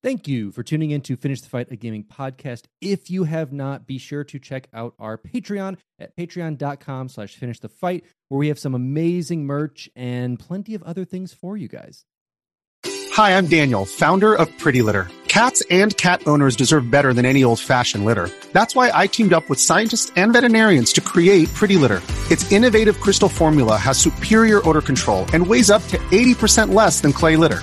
Thank you for tuning in to Finish the Fight, a gaming podcast. If you have not, be sure to check out our Patreon at patreon.com slash finish the fight, where we have some amazing merch and plenty of other things for you guys. Hi, I'm Daniel, founder of Pretty Litter. Cats and cat owners deserve better than any old-fashioned litter. That's why I teamed up with scientists and veterinarians to create Pretty Litter. Its innovative crystal formula has superior odor control and weighs up to 80% less than clay litter.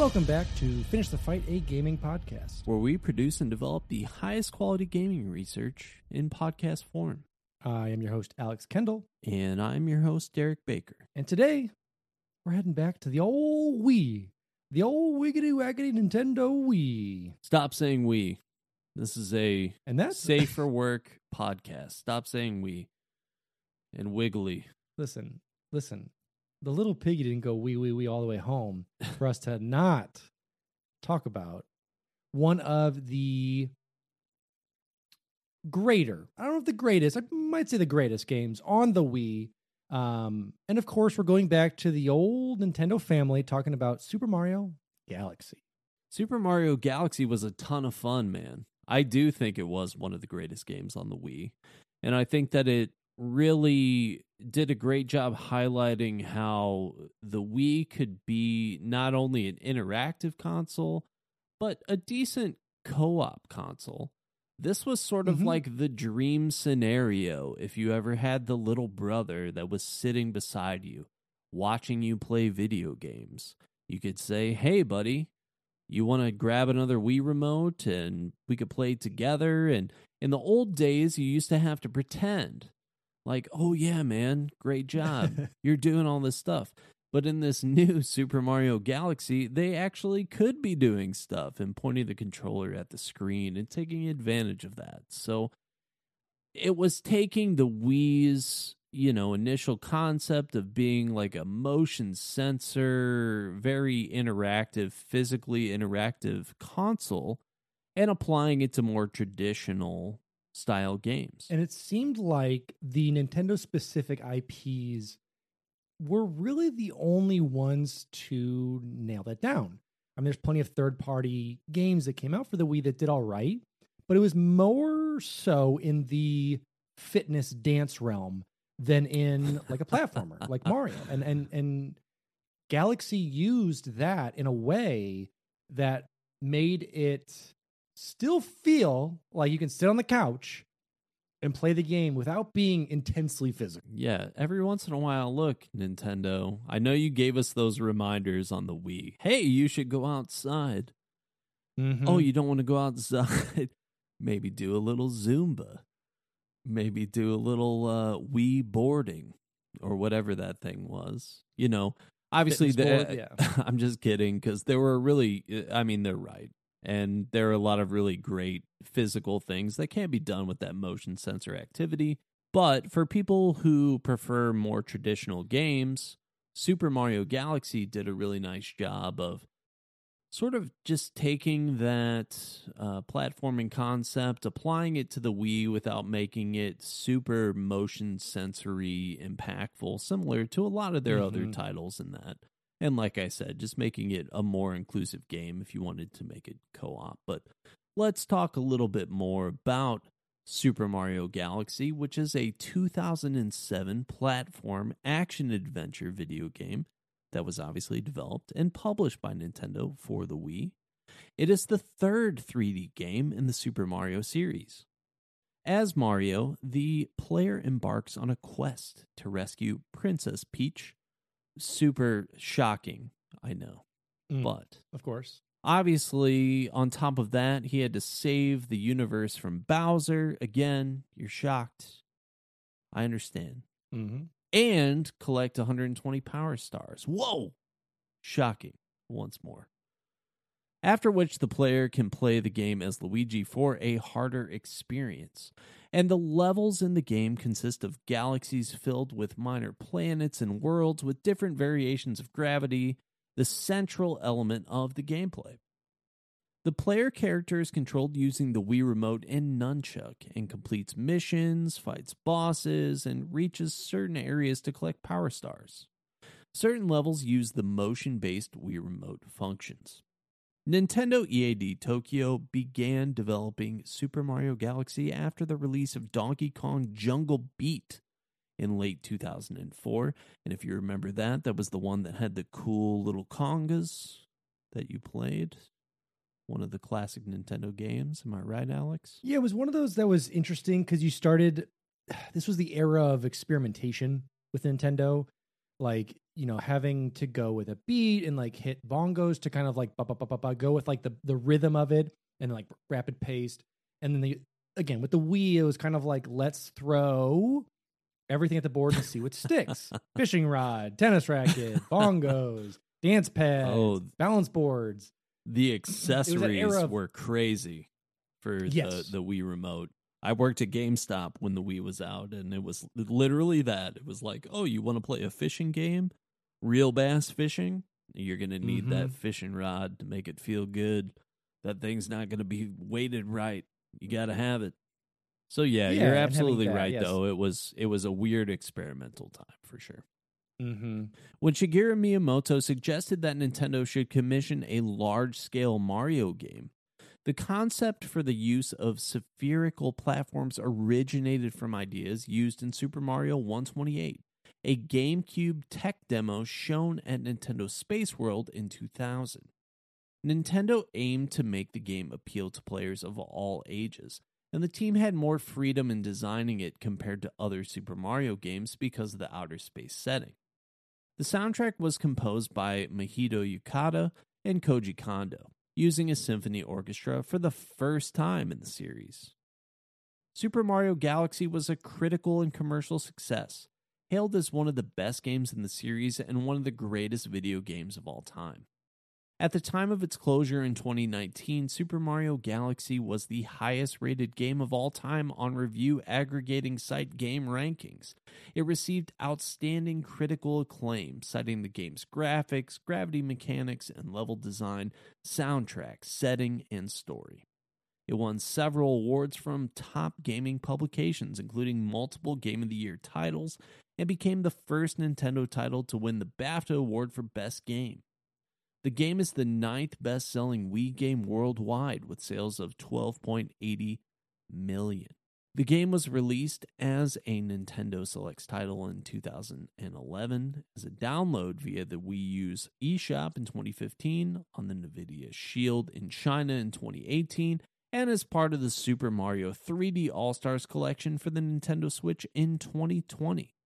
Welcome back to Finish the Fight, a gaming podcast. where we produce and develop the highest quality gaming research in podcast form. I am your host, Alex Kendall, And I'm your host, Derek Baker. and today we're heading back to the old Wii, the old wiggity waggity Nintendo Wii. Stop saying we. This is a And that's safe for work podcast. Stop saying we. And wiggly. listen, listen. The little piggy didn't go wee wee wee all the way home for us to not talk about one of the greater, I don't know if the greatest, I might say the greatest games on the Wii. Um, and of course, we're going back to the old Nintendo family talking about Super Mario Galaxy. Super Mario Galaxy was a ton of fun, man. I do think it was one of the greatest games on the Wii. And I think that it really did a great job highlighting how the Wii could be not only an interactive console, but a decent co op console. This was sort of Mhm. like the dream scenario if you ever had the little brother that was sitting beside you, watching you play video games. You could say, Hey, buddy, you want to grab another Wii remote and we could play together. And in the old days, you used to have to pretend like, oh, yeah, man, great job. You're doing all this stuff. But in this new Super Mario Galaxy, they actually could be doing stuff and pointing the controller at the screen and taking advantage of that. So it was taking the Wii's, you know, initial concept of being like a motion sensor, very interactive, physically interactive console and applying it to more traditional style games. And it seemed like the Nintendo specific IPs were really the only ones to nail that down. I mean, there's plenty of third party games that came out for the Wii that did all right, but it was more so in the fitness dance realm than in like a platformer like Mario. And and and Galaxy used that in a way that made it still feel like you can sit on the couch and play the game without being intensely physical. Yeah, every once in a while, look, Nintendo, I know you gave us those reminders on the Wii. Hey, you should go outside. Mm-hmm. Oh, you don't want to go outside? Maybe do a little Zumba. Maybe do a little uh, Wii boarding or whatever that thing was. You know, obviously, the, board, yeah. I'm just kidding because there were really, uh, I mean, they're right. And there are a lot of really great physical things that can be done with that motion sensor activity. But for people who prefer more traditional games, Super Mario Galaxy did a really nice job of sort of just taking that uh, platforming concept, applying it to the Wii without making it super motion sensory impactful, similar to a lot of their other Mhm. titles in that. And like I said, just making it a more inclusive game if you wanted to make it co op. But let's talk a little bit more about Super Mario Galaxy, which is a 2007 platform action adventure video game that was obviously developed and published by Nintendo for the Wii. It is the third 3D game in the Super Mario series. As Mario, the player embarks on a quest to rescue Princess Peach. Super shocking, I know. Mm. But Of course. obviously, on top of that, he had to save the universe from Bowser. Again, you're shocked. I understand Mm-hmm. and collect 120 power stars. Whoa! Shocking once more. After which the player can play the game as Luigi for a harder experience. And the levels in the game consist of galaxies filled with minor planets and worlds with different variations of gravity, the central element of the gameplay. The player character is controlled using the Wii Remote and Nunchuk and completes missions, fights bosses, and reaches certain areas to collect Power Stars. Certain levels use the motion based Wii Remote functions. Nintendo EAD Tokyo began developing Super Mario Galaxy after the release of Donkey Kong Jungle Beat in late 2004. And if you remember that, that was the one that had the cool little congas that you played. One of the classic Nintendo games. Am I right, Alex? Yeah, it was one of those that was interesting because you started. This was the era of experimentation with Nintendo, like you know having to go with a beat and like hit bongos to kind of like go with like the the rhythm of it and like rapid paced, and then the again with the Wii it was kind of like let's throw everything at the board and see what sticks: fishing rod, tennis racket, bongos, dance pads, Oh. balance boards. The accessories of- were crazy for Yes. the, the Wii remote. I worked at GameStop when the Wii was out, and it was literally that. It was like, oh, you want to play a fishing game? Real bass fishing? You're going to need Mm-hmm. that fishing rod to make it feel good. That thing's not going to be weighted right. You got to have it. So yeah, Yeah, you're absolutely that, right yes. though. It was it was a weird experimental time for sure. Mm-hmm. When Shigeru Miyamoto suggested that Nintendo should commission a large scale Mario game, the concept for the use of spherical platforms originated from ideas used in Super Mario 128, a GameCube tech demo shown at Nintendo Space World in 2000. Nintendo aimed to make the game appeal to players of all ages, and the team had more freedom in designing it compared to other Super Mario games because of the outer space setting. The soundtrack was composed by Mahito Yokota and Koji Kondo, using a symphony orchestra for the first time in the series. Super Mario Galaxy was a critical and commercial success, hailed as one of the best games in the series and one of the greatest video games of all time. At the time of its closure in 2019, Super Mario Galaxy was the highest rated game of all time on review aggregating site Game Rankings. It received outstanding critical acclaim, citing the game's graphics, gravity mechanics, and level design, soundtrack, setting, and story. It won several awards from top gaming publications, including multiple Game of the Year titles, and became the first Nintendo title to win the BAFTA Award for Best Game. The game is the ninth best selling Wii game worldwide with sales of 12.80 million. The game was released as a Nintendo Selects title in 2011 as a download via the Wii U's eShop in 2015, on the Nvidia Shield in China in 2018, and as part of the Super Mario 3D All Stars collection for the Nintendo Switch in 2020.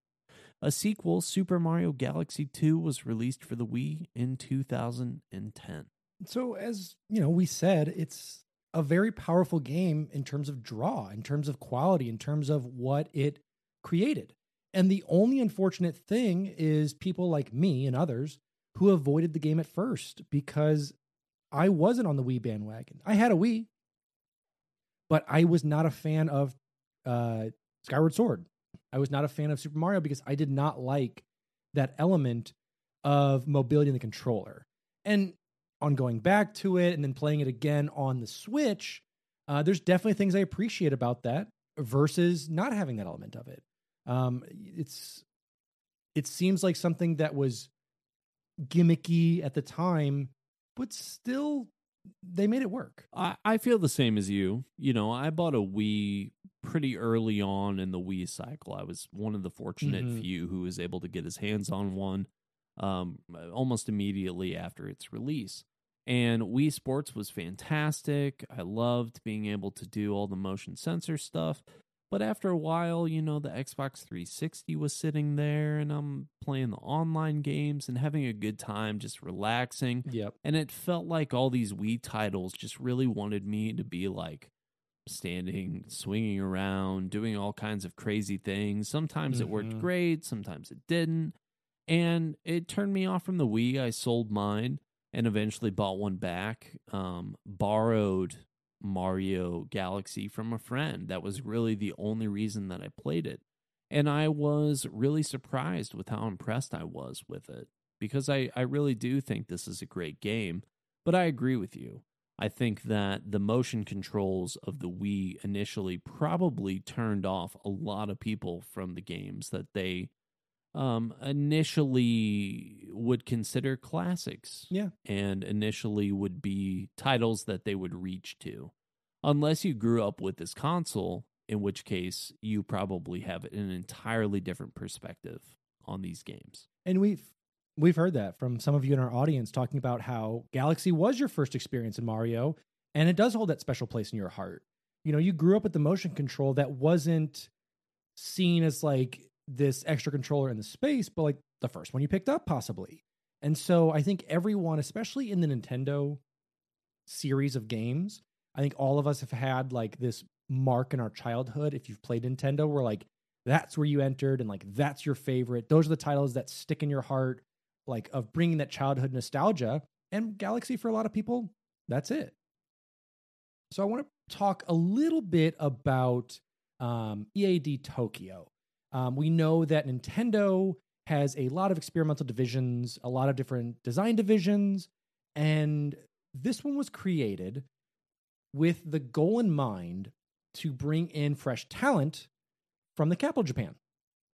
A sequel, Super Mario Galaxy 2, was released for the Wii in 2010. So, as you know, we said it's a very powerful game in terms of draw, in terms of quality, in terms of what it created. And the only unfortunate thing is people like me and others who avoided the game at first because I wasn't on the Wii bandwagon. I had a Wii, but I was not a fan of uh, Skyward Sword. I was not a fan of Super Mario because I did not like that element of mobility in the controller. And on going back to it and then playing it again on the Switch, uh, there's definitely things I appreciate about that versus not having that element of it. Um, it's it seems like something that was gimmicky at the time, but still they made it work. I, I feel the same as you. You know, I bought a Wii pretty early on in the Wii cycle. I was one of the fortunate Mhm. few who was able to get his hands on one um, almost immediately after its release. And Wii Sports was fantastic. I loved being able to do all the motion sensor stuff. But after a while, you know, the Xbox 360 was sitting there and I'm playing the online games and having a good time, just relaxing. Yep. And it felt like all these Wii titles just really wanted me to be like standing, swinging around, doing all kinds of crazy things. Sometimes it worked Mhm. great, sometimes it didn't. And it turned me off from the Wii. I sold mine. and eventually bought one back. Um, borrowed Mario Galaxy from a friend. That was really the only reason that I played it. And I was really surprised with how impressed I was with it because I, I really do think this is a great game. But I agree with you. I think that the motion controls of the Wii initially probably turned off a lot of people from the games that they um, initially would consider classics. Yeah. And initially would be titles that they would reach to. Unless you grew up with this console, in which case you probably have an entirely different perspective on these games. And we've we've heard that from some of you in our audience talking about how Galaxy was your first experience in Mario, and it does hold that special place in your heart. You know, you grew up with the motion control that wasn't seen as like this extra controller in the space, but like the first one you picked up, possibly. And so I think everyone, especially in the Nintendo series of games, I think all of us have had like this mark in our childhood. If you've played Nintendo, where like that's where you entered and like that's your favorite. Those are the titles that stick in your heart, like of bringing that childhood nostalgia. And Galaxy, for a lot of people, that's it. So I want to talk a little bit about um, EAD Tokyo. Um, we know that Nintendo has a lot of experimental divisions, a lot of different design divisions, and this one was created with the goal in mind to bring in fresh talent from the capital Japan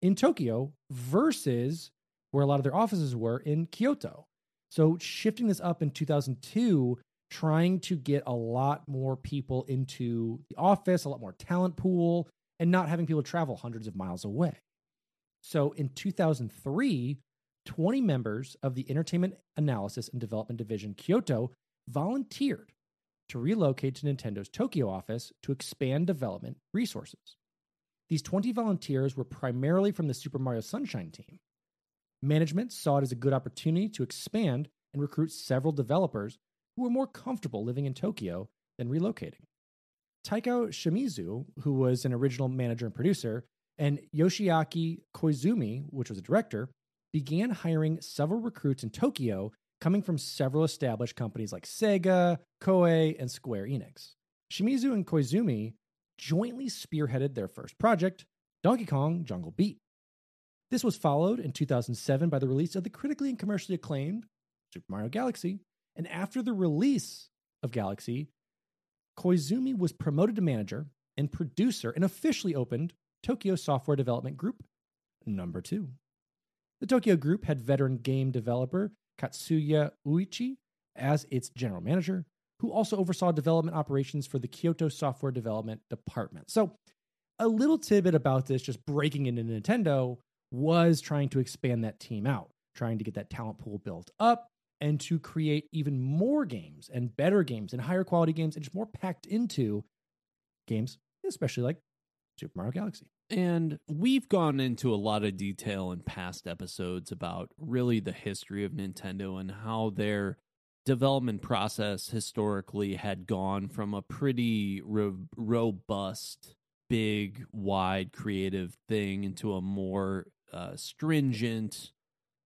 in Tokyo versus where a lot of their offices were in Kyoto. So shifting this up in 2002 trying to get a lot more people into the office, a lot more talent pool, and not having people travel hundreds of miles away. So in 2003, 20 members of the Entertainment Analysis and Development Division Kyoto volunteered to relocate to Nintendo's Tokyo office to expand development resources. These 20 volunteers were primarily from the Super Mario Sunshine team. Management saw it as a good opportunity to expand and recruit several developers who were more comfortable living in Tokyo than relocating. Takao Shimizu, who was an original manager and producer, and Yoshiaki Koizumi, which was a director, began hiring several recruits in Tokyo coming from several established companies like Sega, Koei, and Square Enix. Shimizu and Koizumi jointly spearheaded their first project, Donkey Kong Jungle Beat. This was followed in 2007 by the release of the critically and commercially acclaimed Super Mario Galaxy, and after the release of Galaxy, Koizumi was promoted to manager and producer and officially opened Tokyo Software Development Group number 2. The Tokyo Group had veteran game developer Katsuya Eguchi as its general manager, who also oversaw development operations for the Kyoto Software Development Department. So, a little tidbit about this, just breaking into Nintendo, was trying to expand that team out, trying to get that talent pool built up, and to create even more games and better games and higher quality games and just more packed into games, especially like Super Mario Galaxy. And we've gone into a lot of detail in past episodes about really the history of Nintendo and how their development process historically had gone from a pretty ro- robust, big, wide creative thing into a more uh, stringent,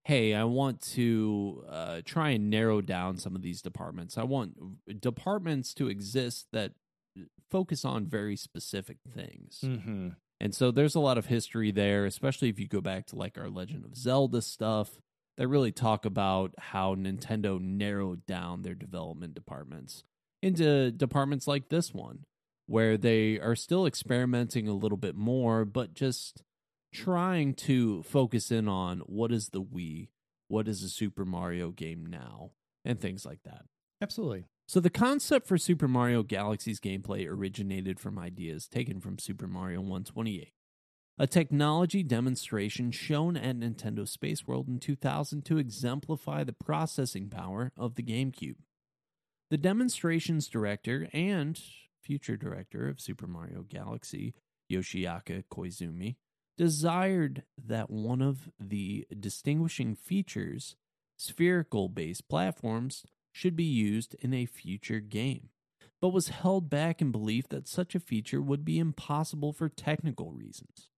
hey, I want to uh, try and narrow down some of these departments. I want departments to exist that focus on very specific things. Mm-hmm. And so there's a lot of history there, especially if you go back to like our Legend of Zelda stuff that really talk about how Nintendo narrowed down their development departments into departments like this one, where they are still experimenting a little bit more, but just trying to focus in on what is the Wii, what is a Super Mario game now, and things like that. Absolutely. So, the concept for Super Mario Galaxy's gameplay originated from ideas taken from Super Mario 128, a technology demonstration shown at Nintendo Space World in 2000 to exemplify the processing power of the GameCube. The demonstration's director and future director of Super Mario Galaxy, Yoshiaki Koizumi, desired that one of the distinguishing features, spherical based platforms, should be used in a future game, but was held back in belief that such a feature would be impossible for technical reasons.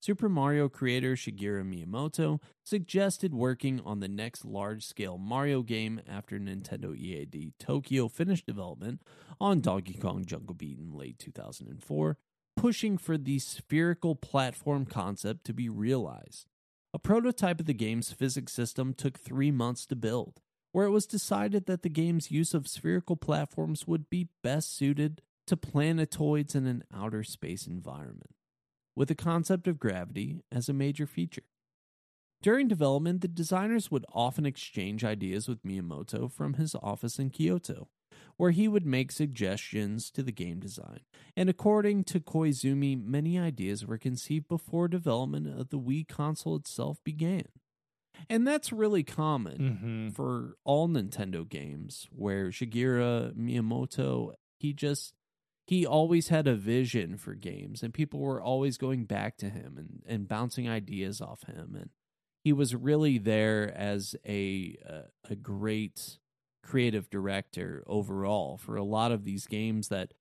Super Mario creator Shigeru Miyamoto suggested working on the next large scale Mario game after Nintendo EAD Tokyo finished development on Donkey Kong Jungle Beat in late 2004, pushing for the spherical platform concept to be realized. A prototype of the game's physics system took three months to build, where it was decided that the game's use of spherical platforms would be best suited to planetoids in an outer space environment with the concept of gravity as a major feature. During development, the designers would often exchange ideas with Miyamoto from his office in Kyoto, where he would make suggestions to the game design. And according to Koizumi, many ideas were conceived before development of the Wii console itself began. And that's really common Mm-hmm. for all Nintendo games where Shigeru Miyamoto, he just he always had a vision for games and people were always going back to him and, and bouncing ideas off him and he was really there as a a, a great creative director overall for a lot of these games that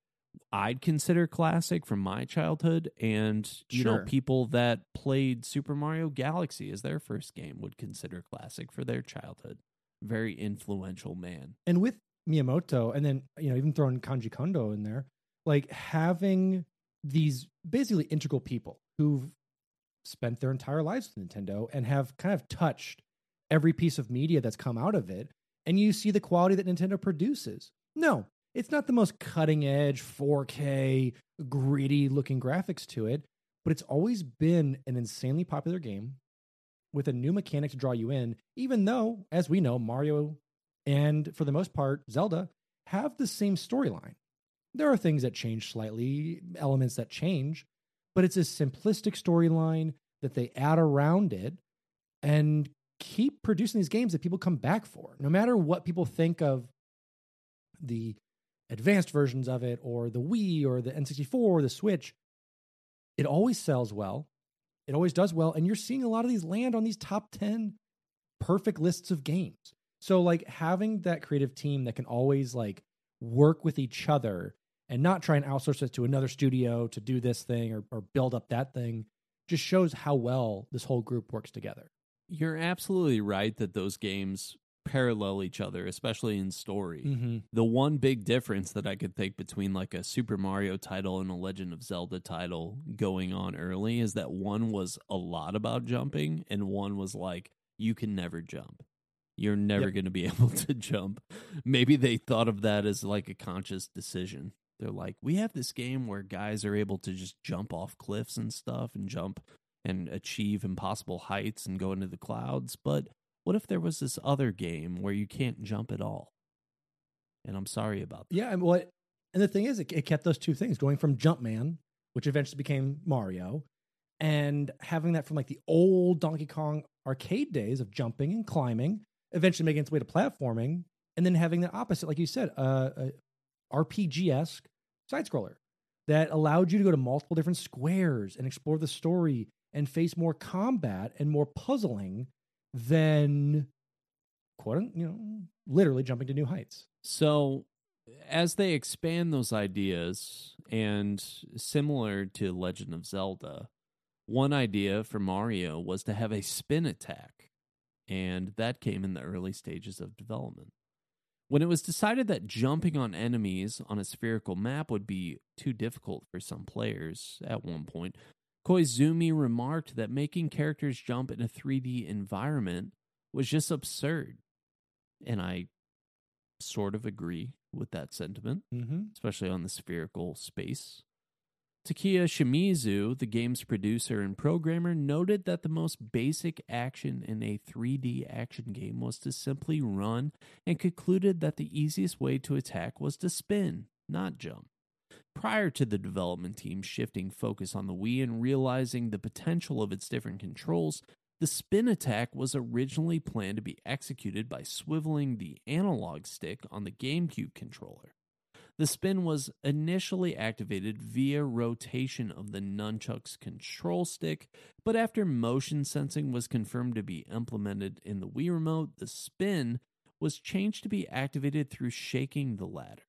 I'd consider classic from my childhood and you know people that played Super Mario Galaxy as their first game would consider classic for their childhood. Very influential man. And with Miyamoto, and then you know even throwing Kanji Kondo in there, like having these basically integral people who've spent their entire lives with Nintendo and have kind of touched every piece of media that's come out of it, and you see the quality that Nintendo produces. No, it's not the most cutting edge 4K gritty looking graphics to it, but it's always been an insanely popular game with a new mechanic to draw you in, even though, as we know, Mario and for the most part, Zelda have the same storyline. There are things that change slightly, elements that change, but it's a simplistic storyline that they add around it and keep producing these games that people come back for. No matter what people think of the advanced versions of it or the Wii or the N64 or the Switch, it always sells well. It always does well. And you're seeing a lot of these land on these top 10 perfect lists of games. So like having that creative team that can always like work with each other and not try and outsource it to another studio to do this thing or, or build up that thing just shows how well this whole group works together. You're absolutely right that those games parallel each other, especially in story. Mm-hmm. The one big difference that I could think between like a Super Mario title and a Legend of Zelda title going on early is that one was a lot about jumping and one was like, you can never jump. You're never Yep. going to be able to jump. Maybe they thought of that as like a conscious decision. They're like, we have this game where guys are able to just jump off cliffs and stuff and jump and achieve impossible heights and go into the clouds. But what if there was this other game where you can't jump at all? And I'm sorry about that. Yeah, and what and the thing is, it, it kept those two things going from Jumpman, which eventually became Mario, and having that from like the old Donkey Kong arcade days of jumping and climbing, eventually making its way to platforming, and then having the opposite, like you said, uh, a RPG esque side scroller that allowed you to go to multiple different squares and explore the story and face more combat and more puzzling than quote you know literally jumping to new heights. So, as they expand those ideas, and similar to Legend of Zelda, one idea for Mario was to have a spin attack, and that came in the early stages of development. When it was decided that jumping on enemies on a spherical map would be too difficult for some players at one point, Koizumi remarked that making characters jump in a 3D environment was just absurd. And I sort of agree with that sentiment, Mm-hmm. especially on the spherical space. Takao Shimizu, the game's producer and programmer, noted that the most basic action in a 3D action game was to simply run and concluded that the easiest way to attack was to spin, not jump. Prior to the development team shifting focus on the Wii and realizing the potential of its different controls, the spin attack was originally planned to be executed by swiveling the analog stick on the GameCube controller. The spin was initially activated via rotation of the Nunchuk's control stick, but after motion sensing was confirmed to be implemented in the Wii remote, the spin was changed to be activated through shaking the latter.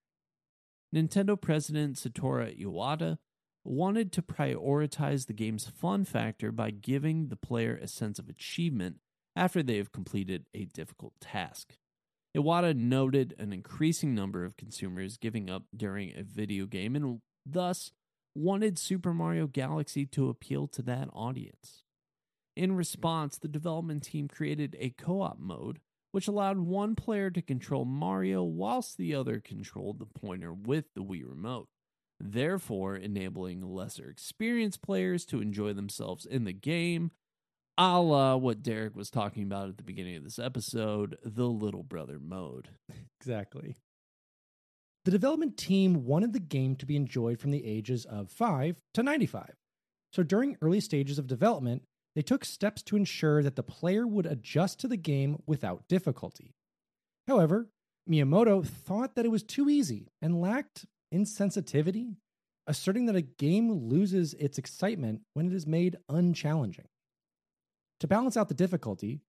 Nintendo president Satoru Iwata wanted to prioritize the game's fun factor by giving the player a sense of achievement after they have completed a difficult task. Iwata noted an increasing number of consumers giving up during a video game and thus wanted Super Mario Galaxy to appeal to that audience. In response, the development team created a co op mode, which allowed one player to control Mario whilst the other controlled the pointer with the Wii Remote, therefore enabling lesser experienced players to enjoy themselves in the game, a la what Derek was talking about at the beginning of this episode the little brother mode. Exactly. The development team wanted the game to be enjoyed from the ages of 5 to 95. So during early stages of development, they took steps to ensure that the player would adjust to the game without difficulty. However, Miyamoto thought that it was too easy and lacked insensitivity, asserting that a game loses its excitement when it is made unchallenging. To balance out the difficulty,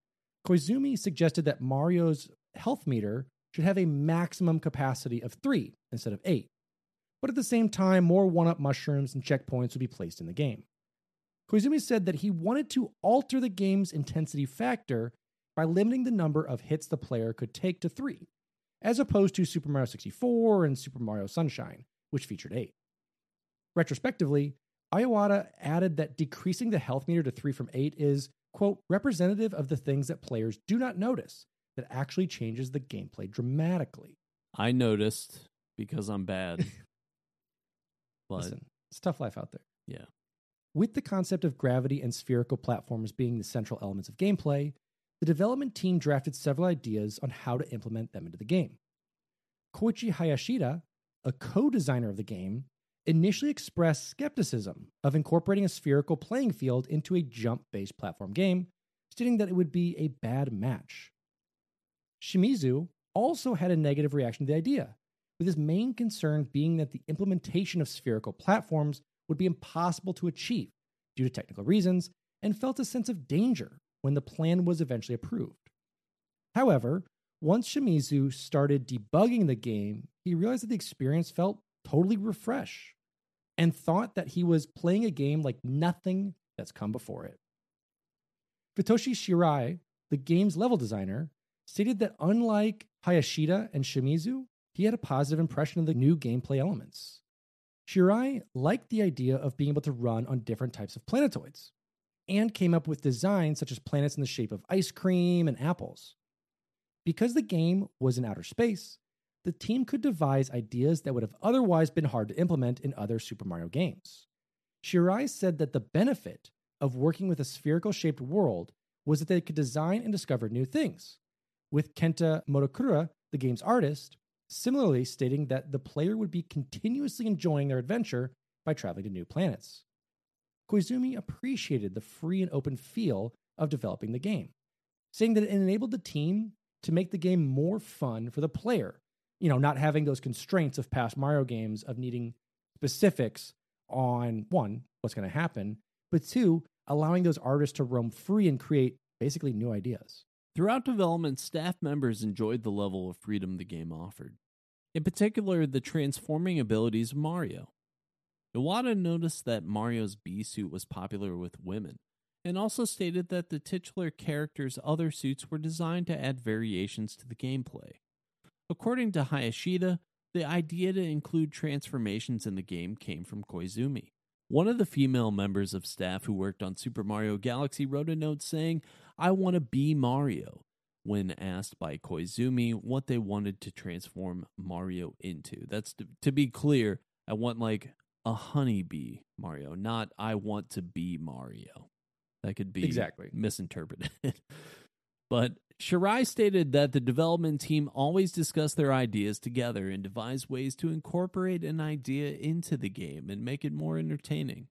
Koizumi suggested that Mario's health meter should have a maximum capacity of 3 instead of 8, but at the same time, more one up mushrooms and checkpoints would be placed in the game. Koizumi said that he wanted to alter the game's intensity factor by limiting the number of hits the player could take to 3, as opposed to Super Mario 64 and Super Mario Sunshine, which featured 8. Retrospectively, Iwata added that decreasing the health meter to 3 from 8 is, quote, representative of the things that players do not notice that actually changes the gameplay dramatically. I noticed because I'm bad. but Listen, it's tough life out there. yeah. With the concept of gravity and spherical platforms being the central elements of gameplay, the development team drafted several ideas on how to implement them into the game. Koichi Hayashida, a co designer of the game, initially expressed skepticism of incorporating a spherical playing field into a jump based platform game, stating that it would be a bad match. Shimizu also had a negative reaction to the idea, with his main concern being that the implementation of spherical platforms would be impossible to achieve due to technical reasons and felt a sense of danger when the plan was eventually approved. However, once Shimizu started debugging the game, he realized that the experience felt totally refreshed and thought that he was playing a game like nothing that's come before it. Futoshi Shirai, the game's level designer, stated that unlike Hayashida and Shimizu, he had a positive impression of the new gameplay elements. Shirai liked the idea of being able to run on different types of planetoids and came up with designs such as planets in the shape of ice cream and apples. Because the game was in outer space, the team could devise ideas that would have otherwise been hard to implement in other Super Mario games. Shirai said that the benefit of working with a spherical shaped world was that they could design and discover new things, with Kenta Motokura, the game's artist, similarly stating that the player would be continuously enjoying their adventure by traveling to new planets. Koizumi appreciated the free and open feel of developing the game, saying that it enabled the team to make the game more fun for the player. You know, not having those constraints of past Mario games of needing specifics on one, what's going to happen, but two, allowing those artists to roam free and create basically new ideas. Throughout development, staff members enjoyed the level of freedom the game offered. In particular, the transforming abilities of Mario. Iwata noticed that Mario's Bee suit was popular with women, and also stated that the titular character's other suits were designed to add variations to the gameplay. According to Hayashida, the idea to include transformations in the game came from Koizumi. One of the female members of staff who worked on Super Mario Galaxy wrote a note saying, I want to be Mario, when asked by Koizumi what they wanted to transform Mario into. That's to, to be clear, I want like a honeybee Mario, not I want to be Mario. That could be Exactly. misinterpreted. but Shirai stated that the development team always discussed their ideas together and devised ways to incorporate an idea into the game and make it more entertaining.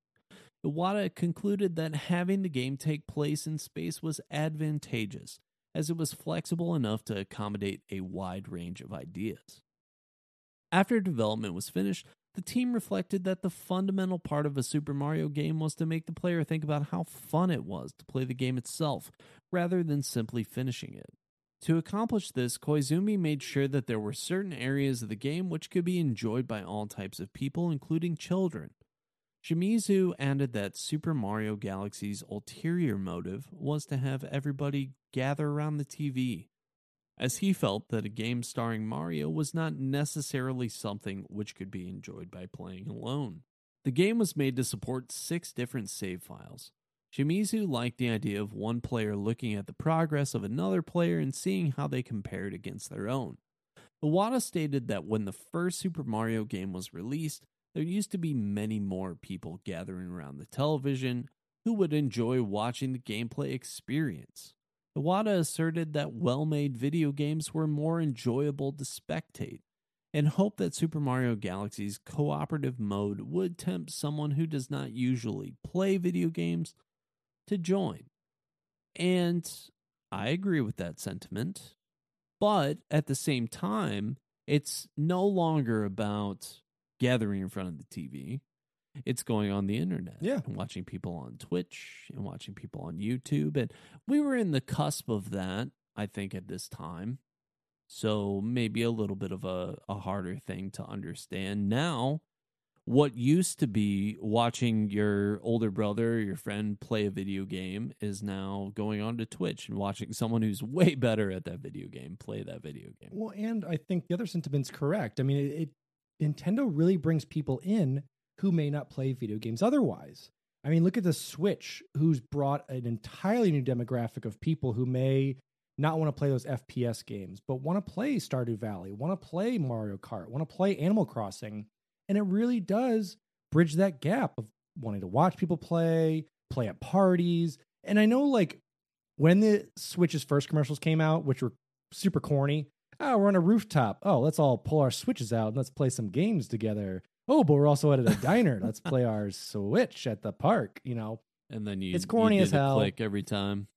Iwata concluded that having the game take place in space was advantageous, as it was flexible enough to accommodate a wide range of ideas. After development was finished, the team reflected that the fundamental part of a Super Mario game was to make the player think about how fun it was to play the game itself, rather than simply finishing it. To accomplish this, Koizumi made sure that there were certain areas of the game which could be enjoyed by all types of people, including children. Shimizu added that Super Mario Galaxy's ulterior motive was to have everybody gather around the TV, as he felt that a game starring Mario was not necessarily something which could be enjoyed by playing alone. The game was made to support six different save files. Shimizu liked the idea of one player looking at the progress of another player and seeing how they compared against their own. Iwata stated that when the first Super Mario game was released, there used to be many more people gathering around the television who would enjoy watching the gameplay experience. Iwata asserted that well made video games were more enjoyable to spectate and hoped that Super Mario Galaxy's cooperative mode would tempt someone who does not usually play video games to join. And I agree with that sentiment. But at the same time, it's no longer about gathering in front of the TV. It's going on the internet Yeah. and watching people on Twitch and watching people on YouTube. And we were in the cusp of that, I think, at this time. So maybe a little bit of a, a harder thing to understand. Now, what used to be watching your older brother or your friend play a video game is now going on to Twitch and watching someone who's way better at that video game play that video game. Well, and I think the other sentiment's correct. I mean, it, it Nintendo really brings people in who may not play video games otherwise. I mean, look at the Switch, who's brought an entirely new demographic of people who may not want to play those FPS games, but want to play Stardew Valley, want to play Mario Kart, want to play Animal Crossing. And it really does bridge that gap of wanting to watch people play, play at parties. And I know, like, when the Switch's first commercials came out, which were super corny, oh, we're on a rooftop. Oh, let's all pull our Switches out and let's play some games together. Oh, but we're also at a diner. Let's play our Switch at the park, you know? And then you It's corny you as hell. click every time.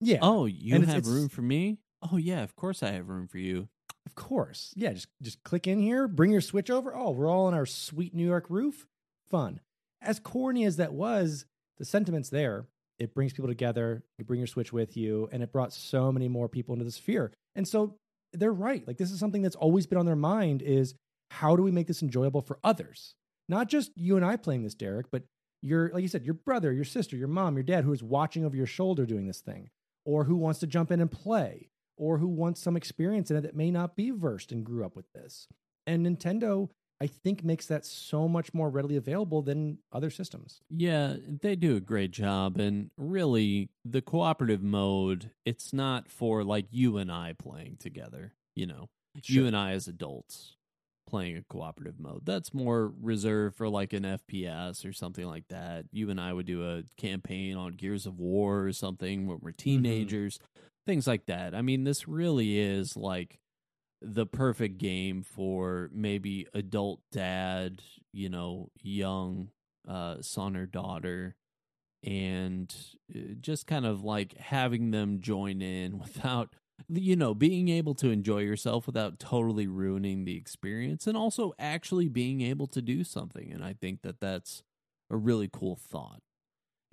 Yeah. Oh, you And have it's- it's- room for me? Oh yeah, of course I have room for you. Of course. Yeah, just just click in here, bring your Switch over. Oh, we're all on our sweet New York roof. Fun. As corny as that was, the sentiment's there. It brings people together. You bring your Switch with you, and it brought so many more people into the sphere. And so they're right. Like this is something that's always been on their mind is how do we make this enjoyable for others? Not just you and I playing this, Derek, but your like you said, your brother, your sister, your mom, your dad who is watching over your shoulder doing this thing, or who wants to jump in and play or who wants some experience in it that may not be versed and grew up with this. And Nintendo, I think, makes that so much more readily available than other systems. Yeah, they do a great job. And really, the cooperative mode, it's not for like you and I playing together, you know, you and I as adults playing a cooperative mode. That's more reserved for like an FPS or something like that. You and I would do a campaign on Gears of War or something when we're mm-hmm. teenagers, things like that. I mean, this really is like the perfect game for maybe adult dad, you know, young uh, son or daughter, and uh, just kind of like having them join in without, you know, being able to enjoy yourself without totally ruining the experience, and also actually being able to do something. And I think that that's a really cool thought.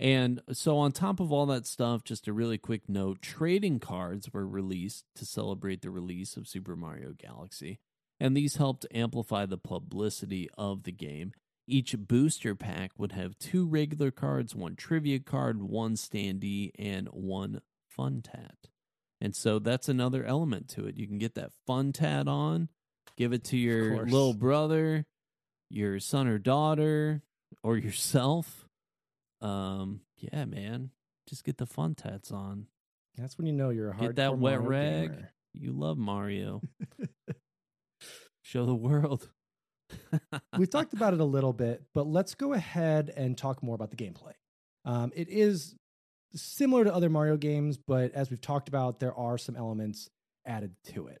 And so, on top of all that stuff, just a really quick note trading cards were released to celebrate the release of Super Mario Galaxy, and these helped amplify the publicity of the game. Each booster pack would have two regular cards, one trivia card, one standee, and one fun tat. And so that's another element to it. You can get that fun tat on, give it to your little brother, your son or daughter, or yourself. Um, yeah, man. Just get the fun tats on. That's when you know you're a hardcore Get that wet Mario rag. gamer. You love Mario. Show the world. We've talked about it a little bit, but let's go ahead and talk more about the gameplay. Um, it is similar to other Mario games, but as we've talked about, there are some elements added to it.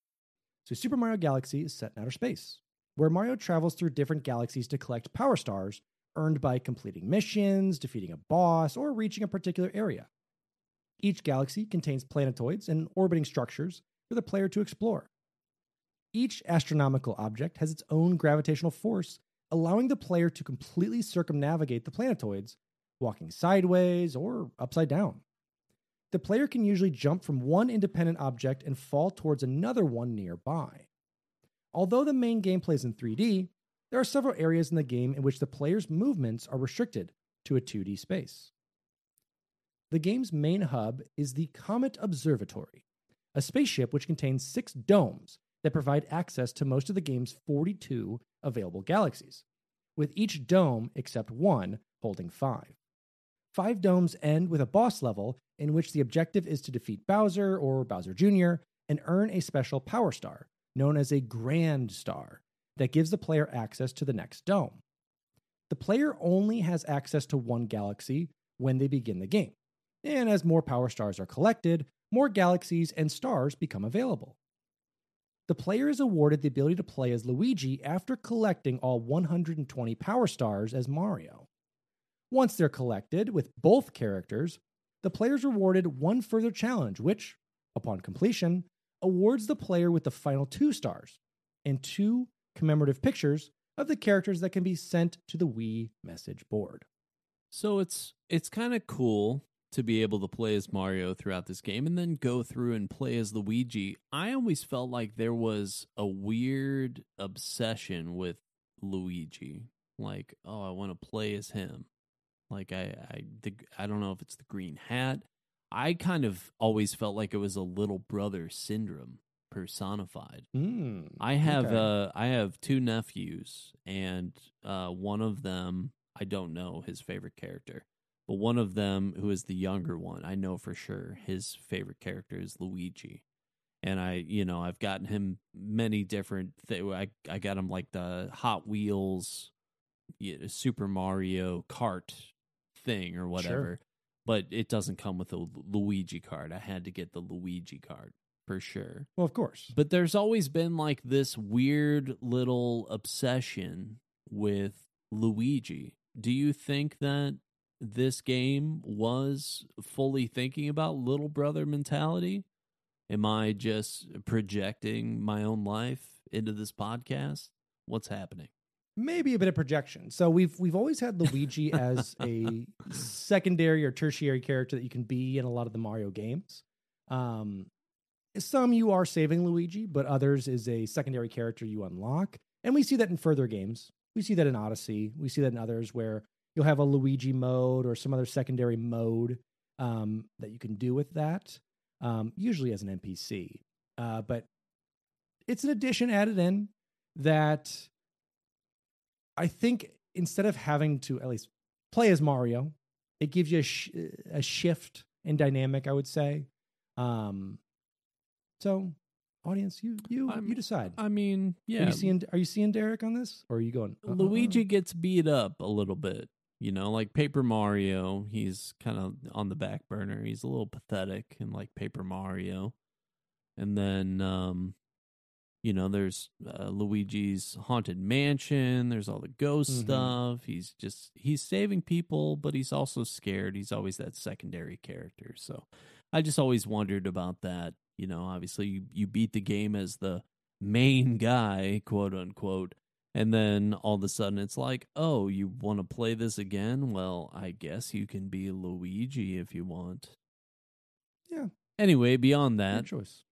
So, Super Mario Galaxy is set in outer space, where Mario travels through different galaxies to collect power stars earned by completing missions, defeating a boss, or reaching a particular area. Each galaxy contains planetoids and orbiting structures for the player to explore. Each astronomical object has its own gravitational force, allowing the player to completely circumnavigate the planetoids, walking sideways or upside down. The player can usually jump from one independent object and fall towards another one nearby. Although the main gameplay is in 3D, there are several areas in the game in which the player's movements are restricted to a 2D space. The game's main hub is the Comet Observatory, a spaceship which contains six domes that provide access to most of the game's 42 available galaxies, with each dome except one holding five. Five domes end with a boss level in which the objective is to defeat Bowser or Bowser Jr. and earn a special power star, known as a Grand Star, that gives the player access to the next dome. The player only has access to one galaxy when they begin the game, and as more power stars are collected, more galaxies and stars become available. The player is awarded the ability to play as Luigi after collecting all 120 power stars as Mario. Once they're collected with both characters, the player is rewarded one further challenge, which, upon completion, awards the player with the final two stars and two commemorative pictures of the characters that can be sent to the Wii message board. So it's it's kind of cool to be able to play as Mario throughout this game and then go through and play as Luigi. I always felt like there was a weird obsession with Luigi. Like, oh, I want to play as him. Like I I the, I don't know if it's the green hat. I kind of always felt like it was a little brother syndrome personified. Mm, I have okay. uh I have two nephews and uh one of them I don't know his favorite character. But one of them who is the younger one, I know for sure his favorite character is Luigi. And I, you know, I've gotten him many different th- I I got him like the Hot Wheels Super Mario Kart thing or whatever. But it doesn't come with a Luigi card. I had to get the Luigi card for sure. Well, of course. But there's always been like this weird little obsession with Luigi. Do you think that this game was fully thinking about little brother mentality? Am I just projecting my own life into this podcast? What's happening? Maybe a bit of projection. So we've we've always had Luigi as a secondary or tertiary character that you can be in a lot of the Mario games. Um, some you are saving Luigi, but others is a secondary character you unlock, and we see that in further games. We see that in Odyssey. We see that in others where you'll have a Luigi mode or some other secondary mode um, that you can do with that. Um, usually as an NPC, uh, but it's an addition added in that I think instead of having to at least play as Mario, it gives you a, sh- a shift in dynamic. I would say. Um, so, audience, you you I'm- you decide. I mean, Are yeah, you seeing Are you seeing Derek on this, or are you going uh, uh, uh? Luigi gets beat up a little bit. You know, like Paper Mario, he's kind of on the back burner. He's a little pathetic in like Paper Mario. And then, um, you know, there's uh, Luigi's Haunted Mansion. There's all the ghost Mhm. stuff. He's just, he's saving people, but he's also scared. He's always that secondary character. So I just always wondered about that. You know, obviously you, you beat the game as the main guy, quote unquote. And then all of a sudden it's like, oh, you want to play this again? Well, I guess you can be Luigi if you want. Yeah. Anyway, beyond that, choice.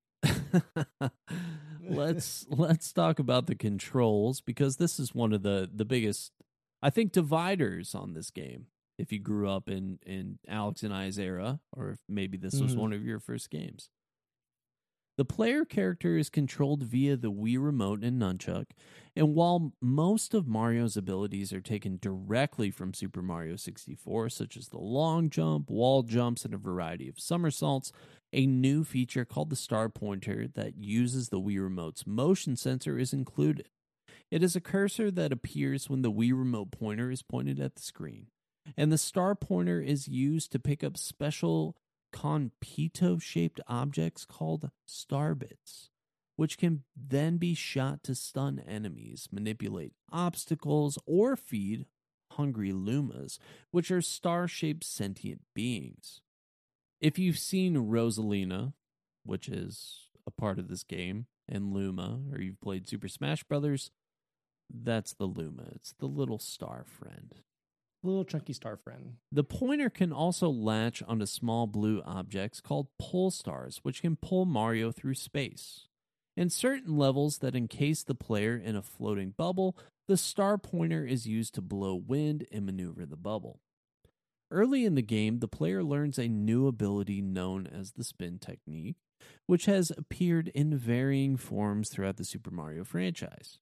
let's let's talk about the controls because this is one of the the biggest I think dividers on this game. If you grew up in in Alex and I's era, or if maybe this was Mhm. one of your first games. The player character is controlled via the Wii Remote and Nunchuk, and while most of Mario's abilities are taken directly from Super Mario 64, such as the long jump, wall jumps, and a variety of somersaults, a new feature called the Star Pointer that uses the Wii Remote's motion sensor is included. It is a cursor that appears when the Wii Remote pointer is pointed at the screen, and the Star Pointer is used to pick up special konpeito shaped objects called starbits, which can then be shot to stun enemies, manipulate obstacles, or feed hungry Lumas, which are star shaped sentient beings. If you've seen Rosalina, which is a part of this game, and Luma, or you've played Super Smash Brothers, that's the Luma. It's the little star friend. Little chunky star friend. The pointer can also latch onto small blue objects called pull stars, which can pull Mario through space. In certain levels that encase the player in a floating bubble, the star pointer is used to blow wind and maneuver the bubble. Early in the game, the player learns a new ability known as the spin technique, which has appeared in varying forms throughout the Super Mario franchise.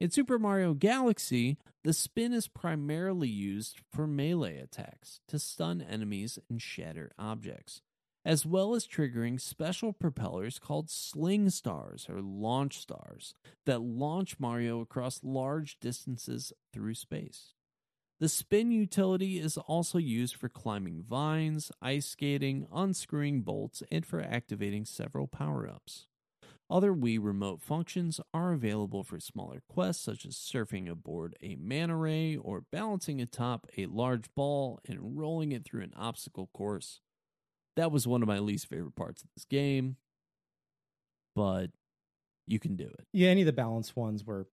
In Super Mario Galaxy, the spin is primarily used for melee attacks to stun enemies and shatter objects, as well as triggering special propellers called sling stars or launch stars that launch Mario across large distances through space. The spin utility is also used for climbing vines, ice skating, unscrewing bolts, and for activating several power ups. Other Wii remote functions are available for smaller quests, such as surfing aboard a manta ray or balancing atop a large ball and rolling it through an obstacle course. That was one of my least favorite parts of this game, but you can do it. Yeah, any of the balance ones were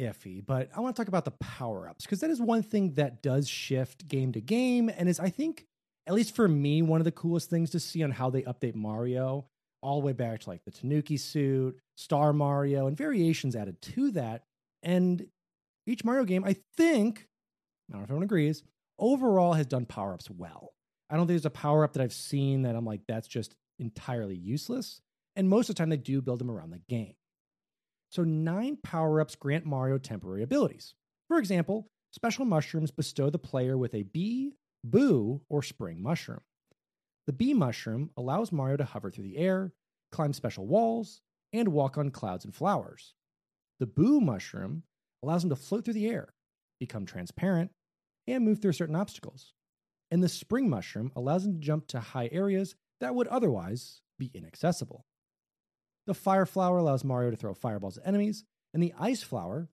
iffy, but I want to talk about the power ups because that is one thing that does shift game to game and is, I think, at least for me, one of the coolest things to see on how they update Mario all the way back to like the Tanuki suit, Star Mario, and variations added to that. And each Mario game, I think, I don't know if everyone agrees, overall has done power ups well. I don't think there's a power up that I've seen that I'm like, that's just entirely useless. And most of the time, they do build them around the game. So, nine power ups grant Mario temporary abilities. For example, special mushrooms bestow the player with a bee, boo, or spring mushroom. The bee mushroom allows Mario to hover through the air, climb special walls, and walk on clouds and flowers. The boo mushroom allows him to float through the air, become transparent, and move through certain obstacles. And the spring mushroom allows him to jump to high areas that would otherwise be inaccessible. The fire flower allows Mario to throw fireballs at enemies, and the ice flower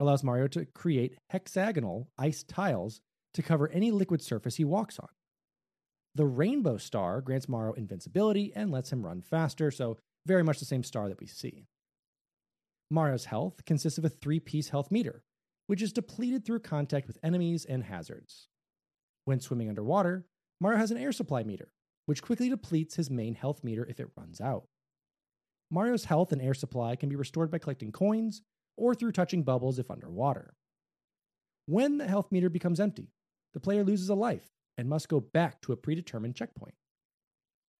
allows Mario to create hexagonal ice tiles to cover any liquid surface he walks on. The rainbow star grants Mario invincibility and lets him run faster, so very much the same star that we see. Mario's health consists of a three piece health meter, which is depleted through contact with enemies and hazards. When swimming underwater, Mario has an air supply meter, which quickly depletes his main health meter if it runs out. Mario's health and air supply can be restored by collecting coins or through touching bubbles if underwater. When the health meter becomes empty, the player loses a life and must go back to a predetermined checkpoint.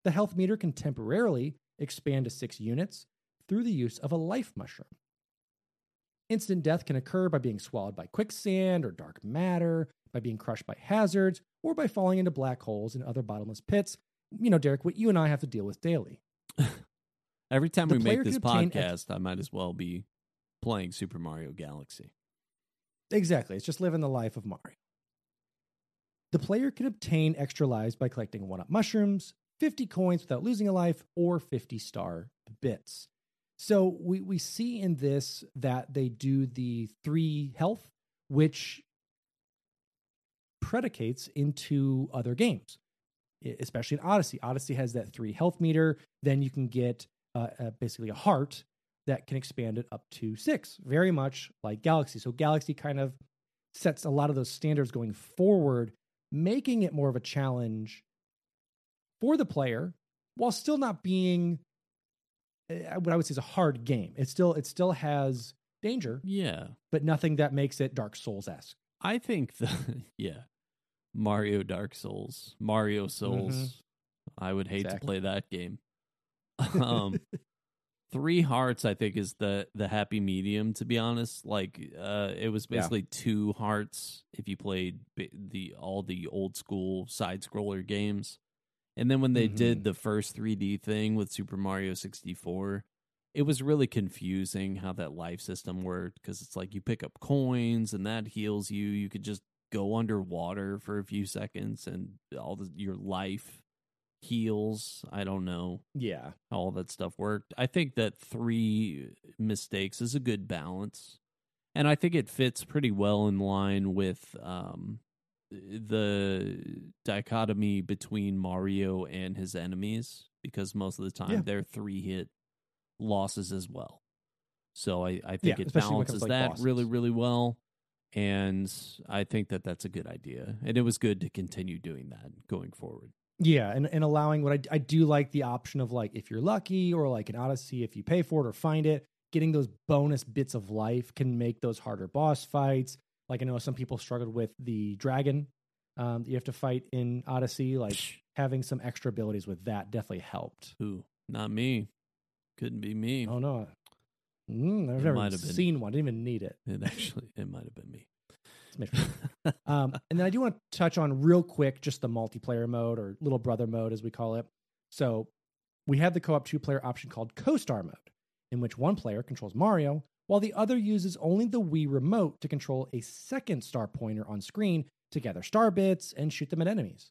The health meter can temporarily expand to six units through the use of a life mushroom. Instant death can occur by being swallowed by quicksand or dark matter, by being crushed by hazards, or by falling into black holes and other bottomless pits. You know, Derek, what you and I have to deal with daily. Every time The we make this podcast, I might as well be playing Super Mario Galaxy. Exactly. It's just living the life of Mario. The player can obtain extra lives by collecting one up mushrooms, 50 coins without losing a life, or 50 star bits. So we, we see in this that they do the three health, which predicates into other games, especially in Odyssey. Odyssey has that three health meter. Then you can get uh, uh, basically a heart that can expand it up to six, very much like Galaxy. So Galaxy kind of sets a lot of those standards going forward, making it more of a challenge for the player while still not being uh, what I would say is a hard game. It still it still has danger, Yeah. but nothing that makes it Dark Souls esque. I think the yeah. Mario Dark Souls. Mario Souls. I would hate Exactly. to play that game. um Three hearts, I think, is the the happy medium. To be honest, like uh, it was Yeah. basically two hearts if you played the all the old school side scroller games, and then when they did Mhm. the first 3D thing with Super Mario 64, it was really confusing how that life system worked because it's like you pick up coins and that heals you. You could just go underwater for a few seconds and all the, your life heals. I don't know Yeah. how all that stuff worked. I think that three mistakes is a good balance. And I think it fits pretty well in line with um, the dichotomy between Mario and his enemies because most of the time Yeah. they're three hit losses as well. So I, I think Yeah, it balances like, that bosses. really, really well. And I think that that's a good idea. And it was good to continue doing that going forward. Yeah, and, and allowing what I, I do like the option of like if you're lucky or like an Odyssey, if you pay for it or find it, getting those bonus bits of life can make those harder boss fights. Like I know some people struggled with the dragon um, that you have to fight in Odyssey. Like having some extra abilities with that definitely helped. Who? Not me. Couldn't be me. Oh no, mm, I've It never have been. seen one. Didn't even need it. It actually, it might have been me. It's made for um, and then I do want to touch on real quick just the multiplayer mode or little brother mode as we call it. So we have the co-op two-player option called Co-Star mode, in which one player controls Mario while the other uses only the Wii remote to control a second star pointer on screen to gather star bits and shoot them at enemies.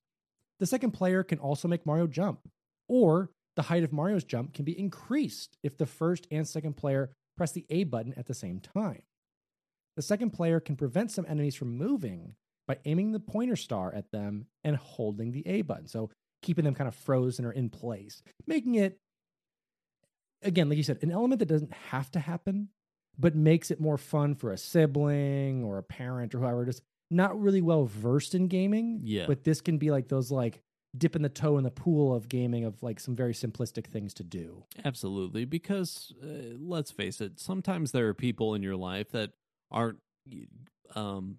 The second player can also make Mario jump, or the height of Mario's jump can be increased if the first and second player press the A button at the same time. The second player can prevent some enemies from moving by aiming the pointer star at them and holding the A button. So keeping them kind of frozen or in place, making it, again, like you said, an element that doesn't have to happen, but makes it more fun for a sibling or a parent or whoever just not really well versed in gaming. Yeah. But this can be like those like dipping the toe in the pool of gaming of like some very simplistic things to do. Absolutely, because uh, let's face it, sometimes there are people in your life that aren't um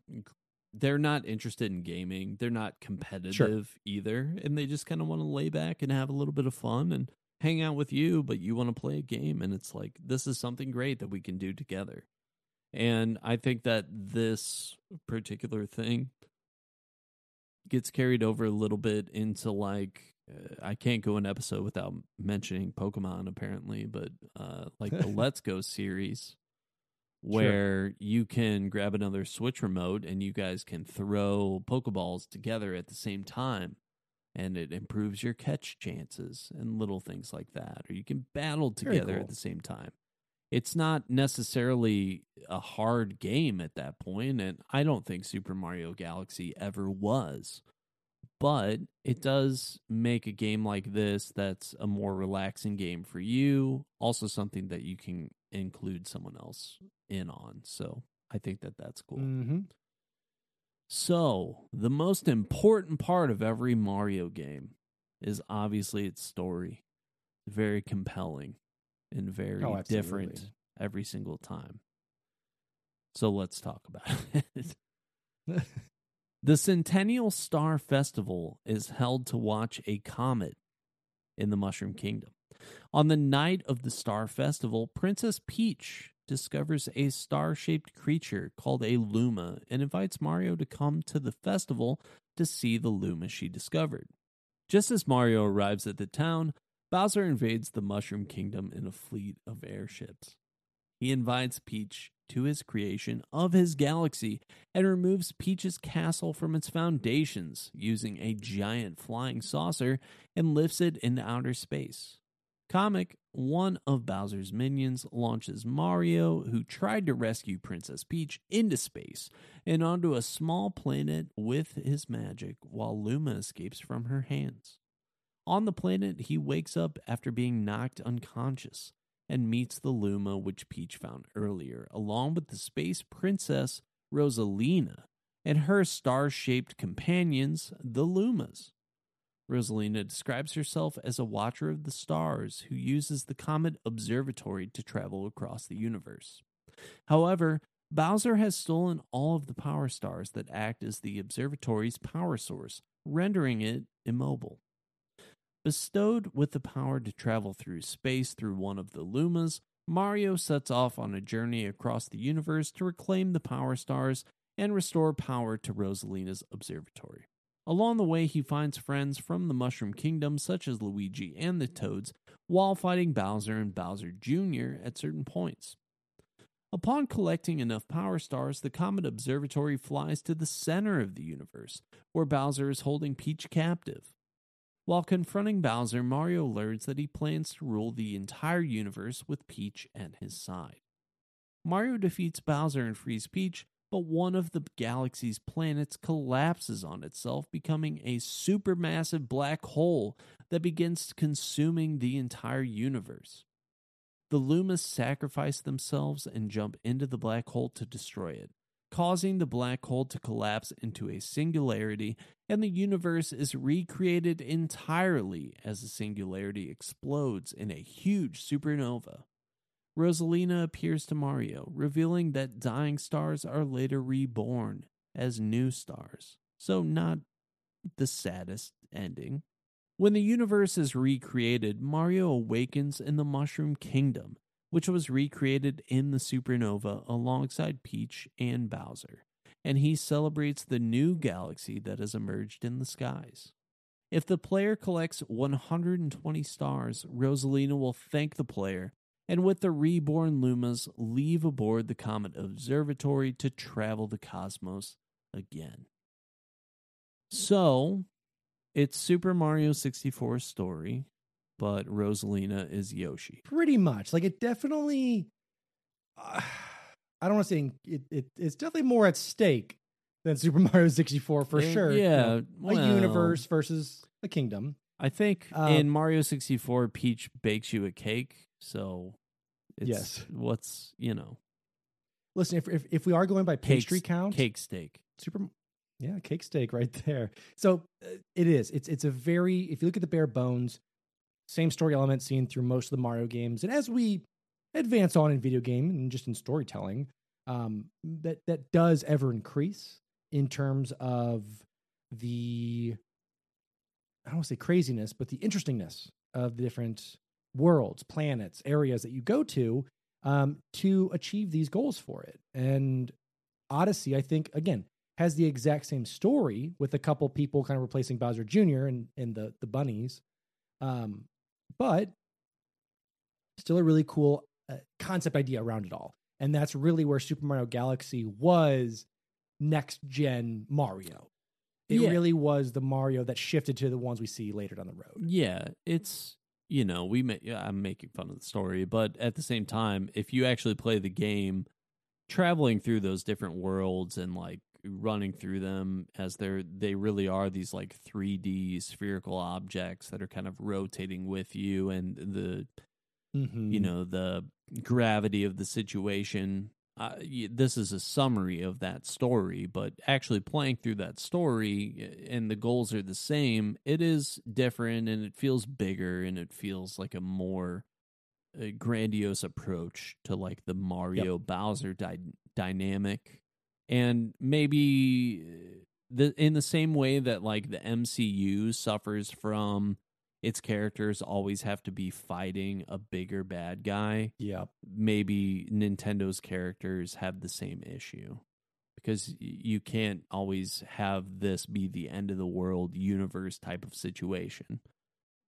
they're not interested in gaming. They're not competitive either, and they just kind of want to lay back and have a little bit of fun and hang out with you, but you want to play a game and it's like this is something great that we can do together. And I think that this particular thing gets carried over a little bit into like uh, I can't go an episode without mentioning Pokemon apparently, but uh like the Let's Go series where you can grab another Switch remote and you guys can throw Pokeballs together at the same time and it improves your catch chances and little things like that or you can battle together cool. at the same time. It's not necessarily a hard game at that point and I don't think Super Mario Galaxy ever was but it does make a game like this that's a more relaxing game for you also something that you can include someone else in on so i think that that's cool. Mm-hmm. so the most important part of every mario game is obviously its story. Very compelling and very Oh, different every single time. So let's talk about it The Centennial Star Festival is held to watch a comet in the Mushroom Kingdom. On the night of the Star Festival, Princess Peach discovers a star shaped creature called a Luma and invites Mario to come to the festival to see the Luma she discovered. Just as Mario arrives at the town, Bowser invades the Mushroom Kingdom in a fleet of airships. He invites Peach to his creation of his galaxy and removes Peach's castle from its foundations using a giant flying saucer and lifts it into outer space. Kamek, one of Bowser's minions, launches Mario, who tried to rescue Princess Peach, into space and onto a small planet with his magic while Luma escapes from her hands. On the planet, he wakes up after being knocked unconscious and meets the Luma which Peach found earlier, along with the space princess Rosalina and her star shaped companions, the Lumas. Rosalina describes herself as a watcher of the stars who uses the Comet Observatory to travel across the universe. However, Bowser has stolen all of the power stars that act as the observatory's power source, rendering it immobile. Bestowed with the power to travel through space through one of the Lumas, Mario sets off on a journey across the universe to reclaim the Power Stars and restore power to Rosalina's observatory. Along the way, he finds friends from the Mushroom Kingdom, such as Luigi and the Toads, while fighting Bowser and Bowser Jr. at certain points. Upon collecting enough power stars, the Comet Observatory flies to the center of the universe, where Bowser is holding Peach captive. While confronting Bowser, Mario learns that he plans to rule the entire universe with Peach at his side. Mario defeats Bowser and frees Peach, but one of the galaxy's planets collapses on itself, becoming a supermassive black hole that begins consuming the entire universe. The Lumas sacrifice themselves and jump into the black hole to destroy it causing the black hole to collapse into a singularity, and the universe is recreated entirely as the singularity explodes in a huge supernova. Rosalina appears to Mario, revealing that dying stars are later reborn as new stars. So, not the saddest ending. When the universe is recreated, Mario awakens in the Mushroom Kingdom which was recreated in the supernova alongside Peach and Bowser, and he celebrates the new galaxy that has emerged in the skies. If the player collects 120 stars, Rosalina will thank the player and with the reborn Lumas leave aboard the Comet Observatory to travel the cosmos again. So, it's Super Mario 64 story, but Rosalina is Yoshi. Pretty much. Like it definitely. Uh, I don't want to say it, it. It's definitely more at stake than Super Mario 64 for Eh, sure. yeah, You know, well- a universe versus a kingdom. I think Uh, in Mario 64, Peach bakes you a cake. So, it's, Yes. what's, you know, Listen, if if, if we are going by pastry count, cake steak. Super. Yeah, cake steak right there. So uh, it is. It's it's a very. If you look at the bare bones, same story element seen through most of the Mario games, and as we advance on in video game and just in storytelling, um, that that does ever increase in terms of the. I don't want to say craziness, but the interestingness of the different worlds, planets, areas that you go to um, to achieve these goals for it. And Odyssey, I think, again, has the exact same story with a couple people kind of replacing Bowser Jr. and, and the, the bunnies. Um, but still a really cool uh, concept idea around it all. And that's really where Super Mario Galaxy was next gen Mario. It Yeah. really was the Mario that shifted to the ones we see later down the road. Yeah, it's you know we ma- yeah, I'm making fun of the story, but at the same time, if you actually play the game, traveling through those different worlds and like running through them as they're they really are these like 3D spherical objects that are kind of rotating with you and the Mm-hmm. you know the gravity of the situation uh, this is a summary of that story but actually playing through that story and the goals are the same it is different and it feels bigger and it feels like a more uh, grandiose approach to like the mario bowser dy- dynamic and maybe the in the same way that like the mcu suffers from its characters always have to be fighting a bigger bad guy. Yeah. Maybe Nintendo's characters have the same issue because you can't always have this be the end of the world universe type of situation.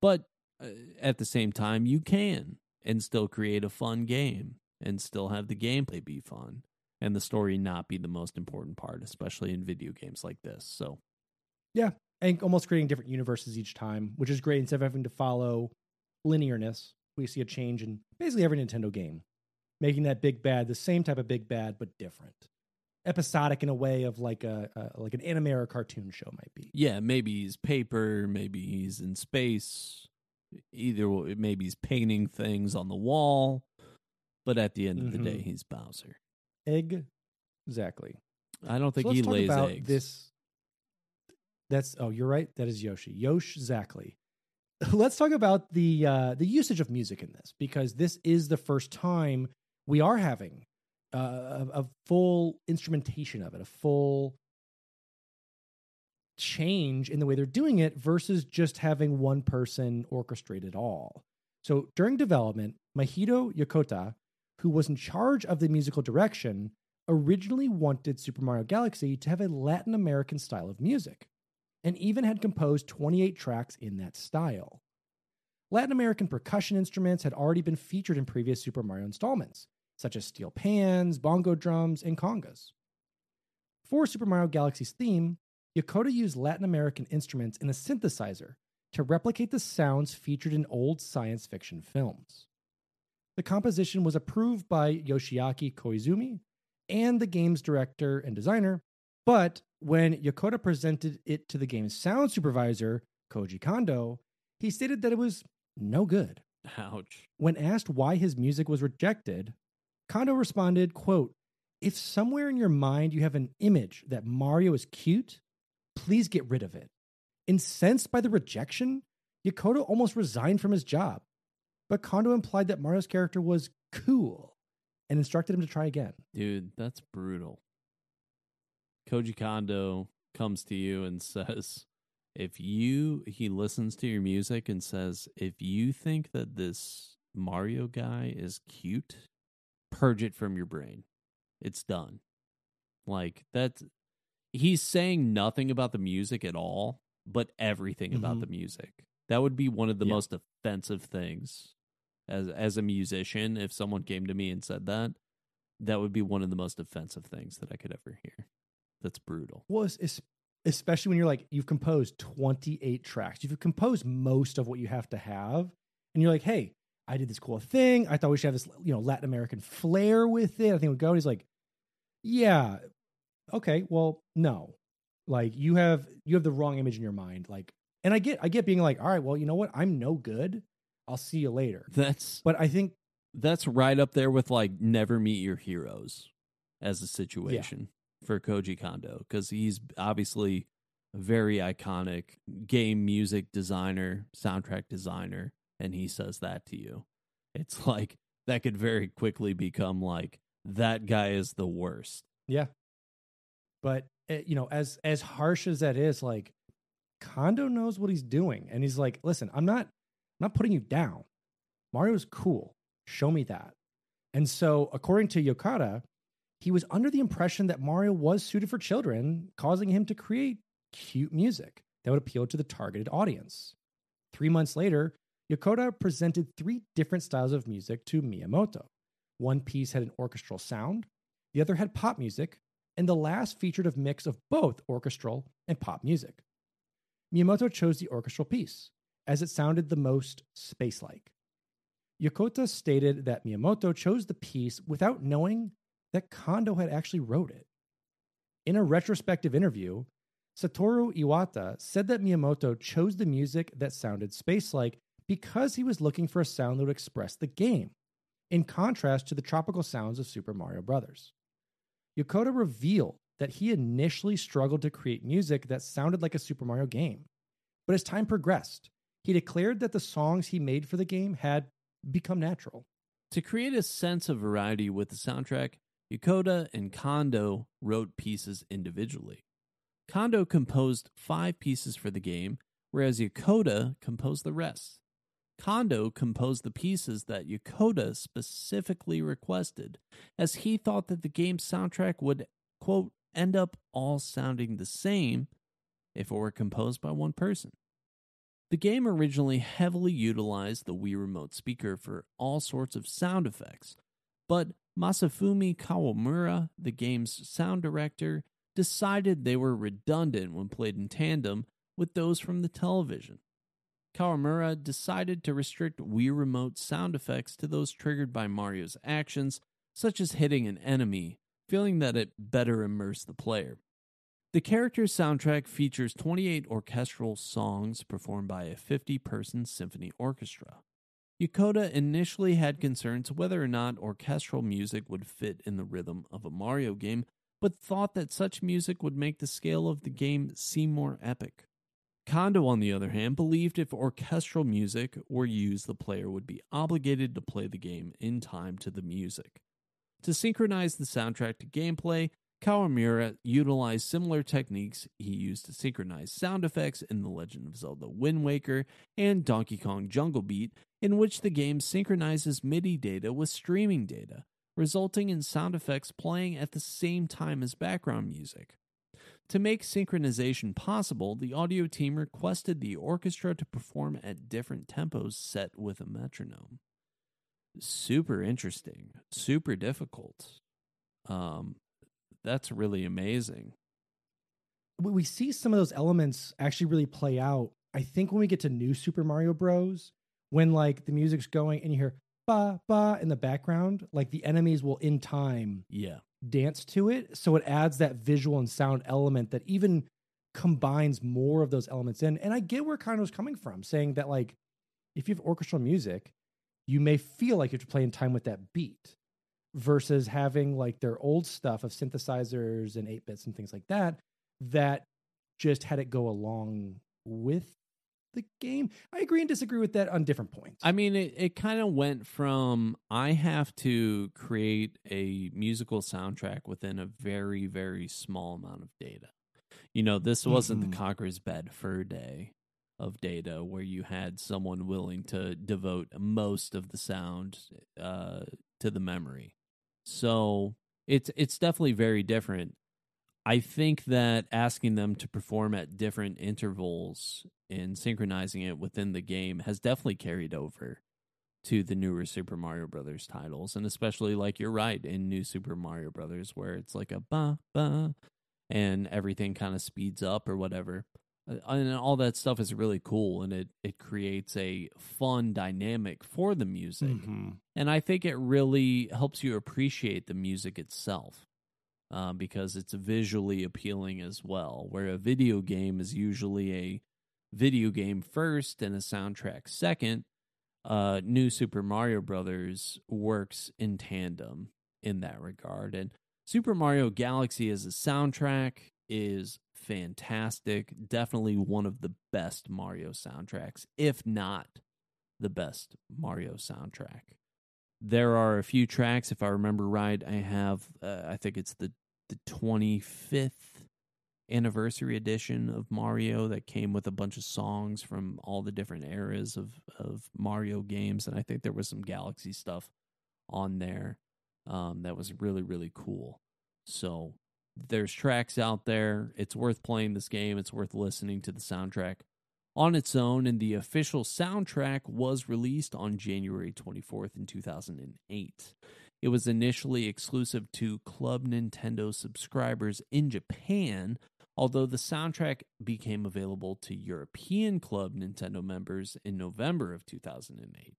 But uh, at the same time, you can and still create a fun game and still have the gameplay be fun and the story not be the most important part, especially in video games like this. So, Yeah, and almost creating different universes each time, which is great. Instead of having to follow linearness, we see a change in basically every Nintendo game, making that big bad the same type of big bad but different, episodic in a way of like a, a like an anime or a cartoon show might be. yeah, maybe he's paper, maybe he's in space, either maybe he's painting things on the wall, but at the end of the day, Mhm. he's Bowser. Egg, exactly. I don't think So he lays about eggs. this. That's oh, you're right. That is Yoshi. Yosh exactly. Let's talk about the uh, the usage of music in this because this is the first time we are having uh, a, a full instrumentation of it, a full change in the way they're doing it versus just having one person orchestrate it all. So during development, Mahito Yokota, who was in charge of the musical direction, originally wanted Super Mario Galaxy to have a Latin American style of music, and even had composed 28 tracks in that style. Latin American percussion instruments had already been featured in previous Super Mario installments, such as steel pans, bongo drums, and congas. For Super Mario Galaxy's theme, Yokota used Latin American instruments in a synthesizer to replicate the sounds featured in old science fiction films. The composition was approved by Yoshiaki Koizumi and the game's director and designer, but when Yokota presented it to the game's sound supervisor, Koji Kondo, he stated that it was no good. Ouch. When asked why his music was rejected, Kondo responded, quote, If somewhere in your mind you have an image that Mario is cute, please get rid of it. Incensed by the rejection, Yokota almost resigned from his job. But Kondo implied that Mario's character was cool and instructed him to try again. Dude, that's brutal. Koji Kondo comes to you and says, if you, he listens to your music and says, if you think that this Mario guy is cute, purge it from your brain. It's done. Like, that's, he's saying nothing about the music at all, but everything about Mhm. the music. That would be one of the Yeah. most offensive things as as a musician if someone came to me and said that. That would be one of the most offensive things that I could ever hear. That's brutal. Well, es- es- especially when you're like, you've composed 28 tracks, you've composed most of what you have to have, and you're like, hey, I did this cool thing. I thought we should have this, you know, Latin American flair with it. I think it would go. And he's like, yeah, okay, well, no, like you have you have the wrong image in your mind. Like, and I get I get being like, all right, well, you know what? I'm no good. I'll see you later. That's But I think that's right up there with like never meet your heroes as a situation for Koji Kondo because he's obviously a very iconic game music designer, soundtrack designer, and he says that to you. It's like that could very quickly become like that guy is the worst. Yeah. But eh, you know, as as harsh as that is, like Kondo knows what he's doing, and he's like, "Listen, I'm not, I'm not putting you down. Mario's cool. Show me that." And so, according to Yokota, he was under the impression that Mario was suited for children, causing him to create cute music that would appeal to the targeted audience. Three months later, Yokota presented three different styles of music to Miyamoto. One piece had an orchestral sound, the other had pop music, and the last featured a mix of both orchestral and pop music. Miyamoto chose the orchestral piece, as it sounded the most space like. Yokota stated that Miyamoto chose the piece without knowing that Kondo had actually wrote it. In a retrospective interview, Satoru Iwata said that Miyamoto chose the music that sounded space like because he was looking for a sound that would express the game, in contrast to the tropical sounds of Super Mario Bros. Yokota revealed that he initially struggled to create music that sounded like a Super Mario game. But as time progressed, he declared that the songs he made for the game had become natural. To create a sense of variety with the soundtrack, Yokota and Kondo wrote pieces individually. Kondo composed five pieces for the game, whereas Yokota composed the rest. Kondo composed the pieces that Yokota specifically requested, as he thought that the game's soundtrack would, quote, end up all sounding the same if it were composed by one person. The game originally heavily utilized the Wii Remote speaker for all sorts of sound effects, but Masafumi Kawamura, the game's sound director, decided they were redundant when played in tandem with those from the television. Kawamura decided to restrict Wii Remote sound effects to those triggered by Mario's actions, such as hitting an enemy, feeling that it better immersed the player. The character's soundtrack features 28 orchestral songs performed by a 50 person symphony orchestra. Yokota initially had concerns whether or not orchestral music would fit in the rhythm of a Mario game, but thought that such music would make the scale of the game seem more epic. Kondo, on the other hand, believed if orchestral music were used, the player would be obligated to play the game in time to the music. To synchronize the soundtrack to gameplay, Kawamura utilized similar techniques he used to synchronize sound effects in The Legend of Zelda Wind Waker and Donkey Kong Jungle Beat, in which the game synchronizes MIDI data with streaming data, resulting in sound effects playing at the same time as background music. To make synchronization possible, the audio team requested the orchestra to perform at different tempos set with a metronome. Super interesting, super difficult. Um, that's really amazing. We- We see some of those elements actually really play out. I think when we get to new Super Mario Bros, when like the music's going and you hear ba ba in the background, like the enemies will in time Yeah. dance to it. So it adds that visual and sound element that even combines more of those elements in. And I get where Kondo's coming from, saying that like if you have orchestral music, you may feel like you have to play in time with that beat versus having like their old stuff of synthesizers and 8 bits and things like that that just had it go along with the game. I agree and disagree with that on different points. I mean, it, it kind of went from I have to create a musical soundtrack within a very, very small amount of data. You know, this wasn't Mhm. the Conker's Bad Fur Day of data where you had someone willing to devote most of the sound uh, to the memory. So it's it's definitely very different. I think that asking them to perform at different intervals and synchronizing it within the game has definitely carried over to the newer Super Mario Brothers titles, and especially like you're right in New Super Mario Brothers, where it's like a ba ba, and everything kind of speeds up or whatever, and all that stuff is really cool, and it it creates a fun dynamic for the music. Mhm. And I think it really helps you appreciate the music itself uh, because it's visually appealing as well. Where a video game is usually a video game first and a soundtrack second, uh, New Super Mario Brothers works in tandem in that regard. And Super Mario Galaxy as a soundtrack is fantastic. Definitely one of the best Mario soundtracks, if not the best Mario soundtrack. There are a few tracks, if I remember right. I have, uh, I think it's the the 25th anniversary edition of Mario that came with a bunch of songs from all the different eras of of Mario games, and I think there was some Galaxy stuff on there um, that was really really cool. So there's tracks out there. It's worth playing this game. It's worth listening to the soundtrack on its own, and the official soundtrack was released on January 24th in 2008. It was initially exclusive to Club Nintendo subscribers in Japan, although the soundtrack became available to European Club Nintendo members in November of 2008.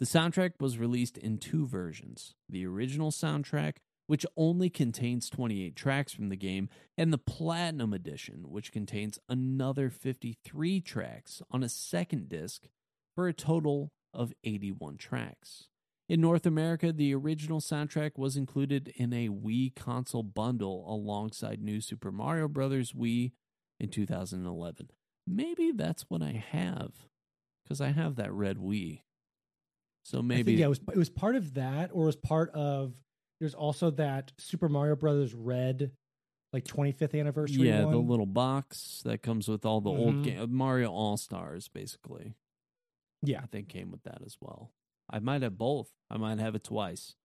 The soundtrack was released in two versions the original soundtrack, which only contains 28 tracks from the game, and the Platinum Edition, which contains another 53 tracks on a second disc for a total of 81 tracks. In North America, the original soundtrack was included in a Wii console bundle alongside New Super Mario Bros. Wii in 2011. Maybe that's what I have, because I have that red Wii. So I maybe think, yeah, it was it was part of that, or it was part of. There's also that Super Mario Brothers Red, like 25th anniversary. yeah, the little box that comes with all the old Mhm. game, Mario All Stars, basically. yeah. I think came with that as well. I might have both. I might have it twice.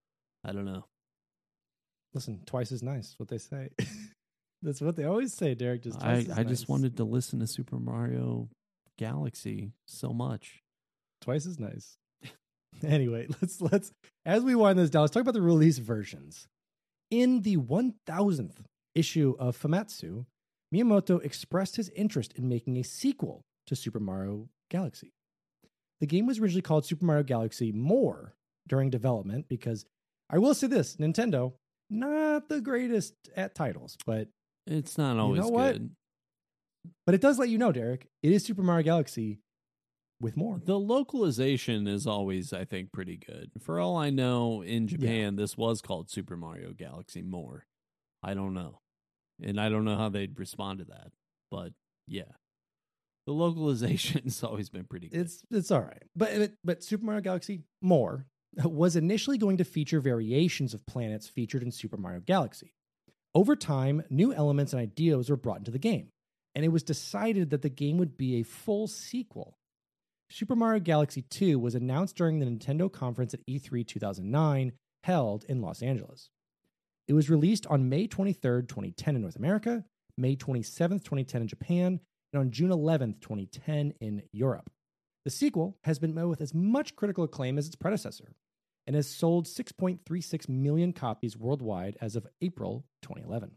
I don't know. Listen, twice as nice. What they say. That's what they always say, Derek. Just I, I just wanted to listen to Super Mario Galaxy so much. twice as nice. anyway, let's let's as we wind this down, let's talk about the release versions. In the 1000th issue of Famitsu, Miyamoto expressed his interest in making a sequel to Super Mario Galaxy. The game was originally called Super Mario Galaxy More during development because I will say this, Nintendo not the greatest at titles, but It's not always know what? good. but it does let you know, Derek, it is Super Mario Galaxy with more. The localization is always, I think, pretty good. For all I know, in Japan, this was called Super Mario Galaxy More. I don't know. And I don't know how they'd respond to that. But yeah. The localization has always been pretty good. It's it's all right, but but, but Super Mario Galaxy more was initially going to feature variations of planets featured in Super Mario Galaxy. Over time, new elements and ideas were brought into the game, and it was decided that the game would be a full sequel. Super Mario Galaxy 2 was announced during the Nintendo conference at E3 2009, held in Los Angeles. It was released on May 23, 2010 in North America, May 27, 2010 in Japan, and on June 11, 2010 in Europe. The sequel has been met with as much critical acclaim as its predecessor and has sold 6.36 million copies worldwide as of April 2011.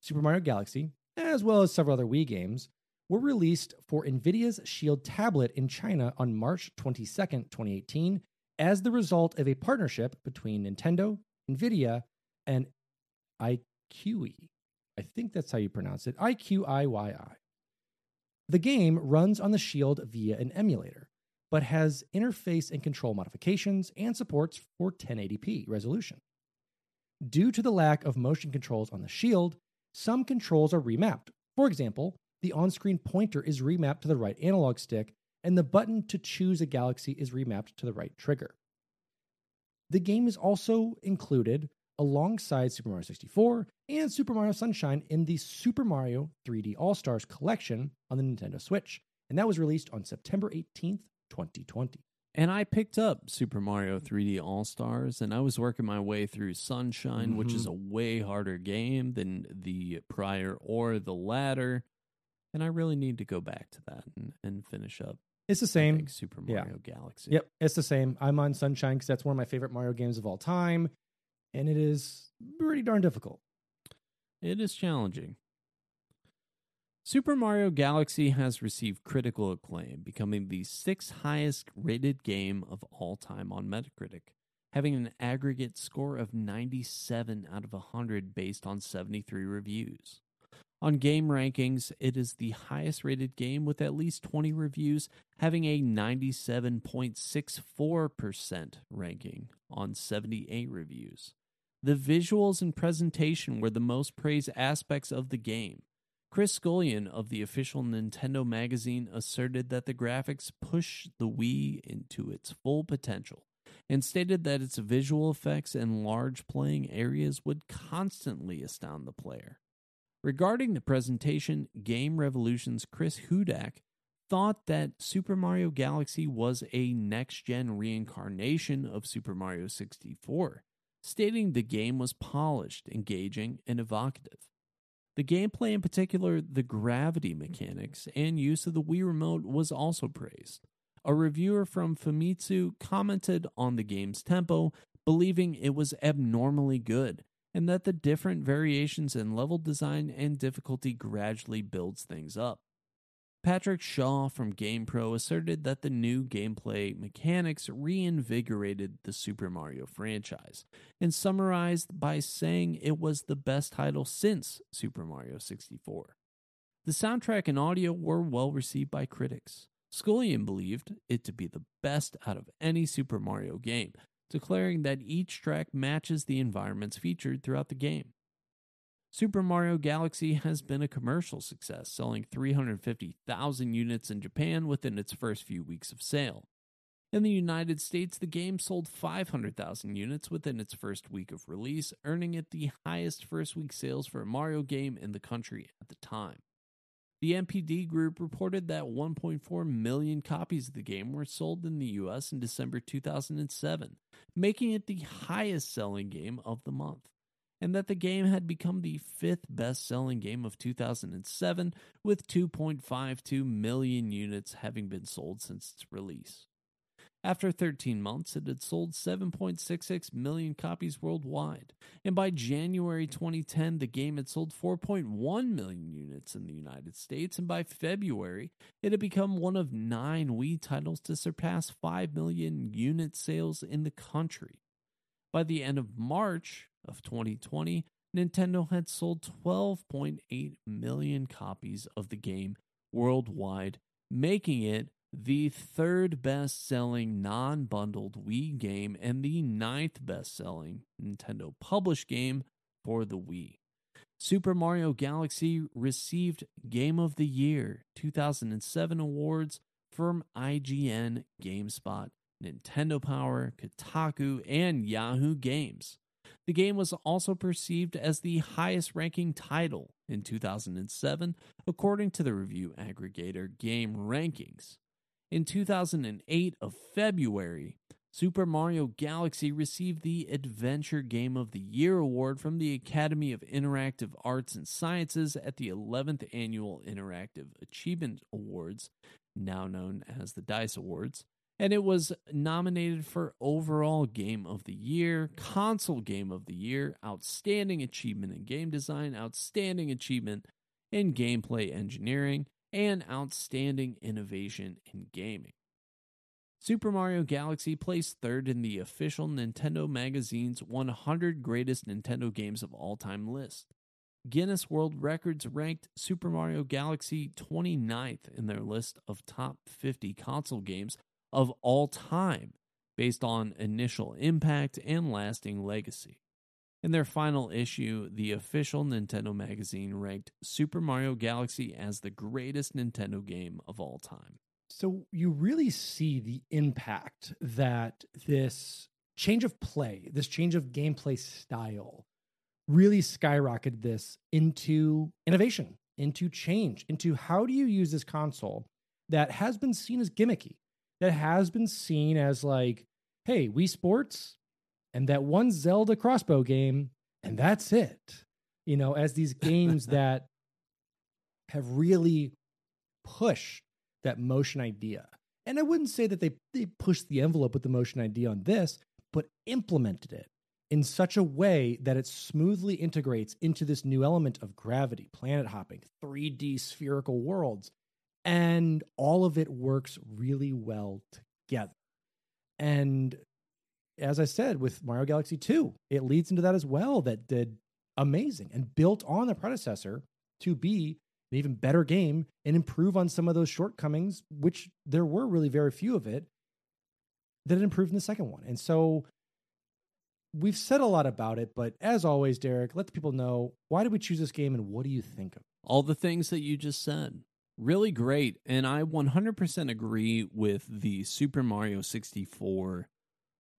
Super Mario Galaxy, as well as several other Wii games, were released for NVIDIA's Shield tablet in China on March 22, 2018, as the result of a partnership between Nintendo, NVIDIA, and IQE. I think that's how you pronounce it IQIYI. The game runs on the Shield via an emulator, but has interface and control modifications and supports for 1080p resolution. Due to the lack of motion controls on the Shield, some controls are remapped. For example, the on screen pointer is remapped to the right analog stick, and the button to choose a galaxy is remapped to the right trigger. The game is also included alongside Super Mario 64 and Super Mario Sunshine in the Super Mario 3D All Stars collection on the Nintendo Switch, and that was released on September 18th, 2020. And I picked up Super Mario 3D All Stars, and I was working my way through Sunshine, mm-hmm. which is Mm-hmm. a way harder game than the prior or the latter. And I really need to go back to that and, and finish up. It's the same. think, Super Yeah. Mario Galaxy. Yep, it's the same. I'm on Sunshine because that's one of my favorite Mario games of all time, and it is pretty darn difficult. It is challenging. Super Mario Galaxy has received critical acclaim, becoming the sixth highest rated game of all time on Metacritic, having an aggregate score of 97 out of 100 based on 73 reviews. On game rankings, it is the highest rated game with at least 20 reviews, having a 97.64% ranking on 78 reviews. The visuals and presentation were the most praised aspects of the game. Chris Scullion of the official Nintendo magazine asserted that the graphics push the Wii into its full potential and stated that its visual effects and large playing areas would constantly astound the player. Regarding the presentation, Game Revolution's Chris Hudak thought that Super Mario Galaxy was a next gen reincarnation of Super Mario 64, stating the game was polished, engaging, and evocative. The gameplay, in particular the gravity mechanics and use of the Wii Remote, was also praised. A reviewer from Famitsu commented on the game's tempo, believing it was abnormally good, and that the different variations in level design and difficulty gradually builds things up. Patrick Shaw from GamePro asserted that the new gameplay mechanics reinvigorated the Super Mario franchise, and summarized by saying it was the best title since Super Mario 64. The soundtrack and audio were well received by critics. Scullion believed it to be the best out of any Super Mario game, declaring that each track matches the environments featured throughout the game. Super Mario Galaxy has been a commercial success, selling 350,000 units in Japan within its first few weeks of sale. In the United States, the game sold 500,000 units within its first week of release, earning it the highest first week sales for a Mario game in the country at the time. The NPD group reported that 1.4 million copies of the game were sold in the US in December 2007, making it the highest selling game of the month, and that the game had become the fifth best selling game of 2007, with 2.52 million units having been sold since its release. After 13 months, it had sold 7.66 million copies worldwide, and by January 2010, the game had sold 4.1 million units in the United States, and by February, it had become one of nine Wii titles to surpass 5 million unit sales in the country. By the end of March of 2020, Nintendo had sold 12.8 million copies of the game worldwide, making it the third best selling non bundled Wii game and the ninth best selling Nintendo published game for the Wii. Super Mario Galaxy received Game of the Year 2007 awards from IGN, GameSpot, Nintendo Power, Kotaku, and Yahoo Games. The game was also perceived as the highest ranking title in 2007, according to the review aggregator Game Rankings. In 2008 of February, Super Mario Galaxy received the Adventure Game of the Year award from the Academy of Interactive Arts and Sciences at the 11th Annual Interactive Achievement Awards, now known as the DICE Awards. And it was nominated for Overall Game of the Year, Console Game of the Year, Outstanding Achievement in Game Design, Outstanding Achievement in Gameplay Engineering, and Outstanding Innovation in Gaming. Super Mario Galaxy placed third in the official Nintendo Magazine's 100 Greatest Nintendo Games of All Time list. Guinness World Records ranked Super Mario Galaxy 29th in their list of top 50 console games of all time based on initial impact and lasting legacy. In their final issue, the official Nintendo magazine ranked Super Mario Galaxy as the greatest Nintendo game of all time. So you really see the impact that this change of play, this change of gameplay style, really skyrocketed this into innovation, into change, into how do you use this console that has been seen as gimmicky, that has been seen as like, hey, Wii Sports and that one Zelda crossbow game, and that's it. You know, as these games that have really pushed that motion idea. And I wouldn't say that they, they pushed the envelope with the motion idea on this, but implemented it in such a way that it smoothly integrates into this new element of gravity, planet hopping, 3D spherical worlds. And all of it works really well together. And as I said with Mario Galaxy 2, it leads into that as well, that did amazing and built on the predecessor to be an even better game and improve on some of those shortcomings, which there were really very few of it, that it improved in the second one. And so we've said a lot about it, but as always, Derek, let the people know why did we choose this game and what do you think of it? All the things that you just said. Really great. And I 100% agree with the Super Mario 64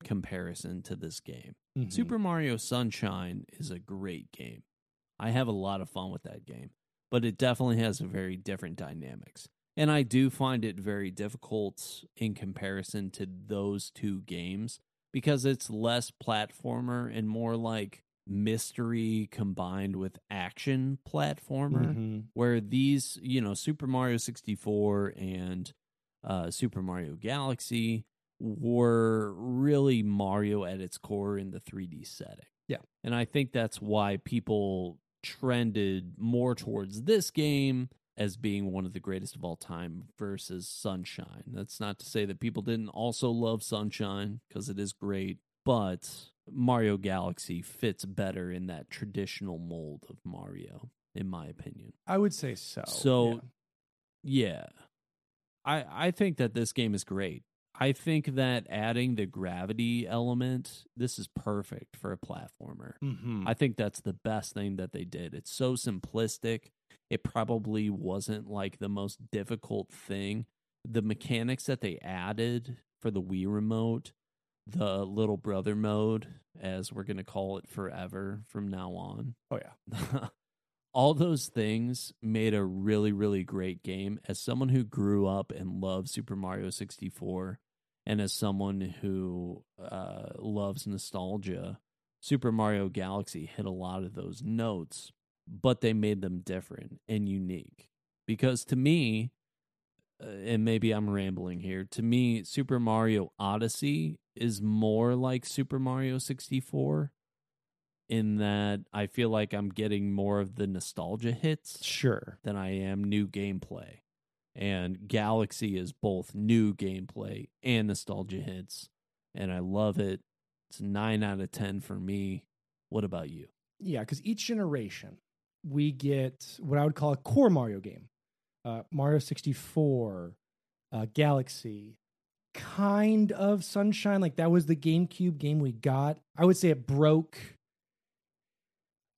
comparison to this game. Mm-hmm. Super Mario Sunshine is a great game. I have a lot of fun with that game, but it definitely has a very different dynamics. And I do find it very difficult in comparison to those two games because it's less platformer and more like mystery combined with action platformer Mhm. where these you know super mario 64 and uh, super mario galaxy were really mario at its core in the 3d setting Yeah. and i think that's why people trended more towards this game as being one of the greatest of all time versus sunshine that's not to say that people didn't also love sunshine because it is great but mario galaxy fits better in that traditional mold of mario in my opinion I would say so. so yeah. yeah. I I think that this game is great. I think that adding the gravity element, this is perfect for a platformer. Mhm. I think that's the best thing that they did. It's so simplistic. It probably wasn't like the most difficult thing. The mechanics that they added for the Wii remote, the little brother mode, as we're going to call it forever from now on, oh yeah. all those things made a really really great game as someone who grew up and loved super mario 64 and as someone who uh, loves nostalgia super mario galaxy hit a lot of those notes but they made them different and unique because to me uh, and maybe i'm rambling here to me super mario odyssey is more like super mario 64 in that I feel like I'm getting more of the nostalgia hits Sure. than I am new gameplay. And Galaxy is both new gameplay and nostalgia hits. And I love it. It's 9 out of 10 for me. What about you? Yeah, because each generation we get what I would call a core Mario game. Uh, Mario 64, uh, Galaxy, kind of Sunshine. Like that was the GameCube game we got. I would say it broke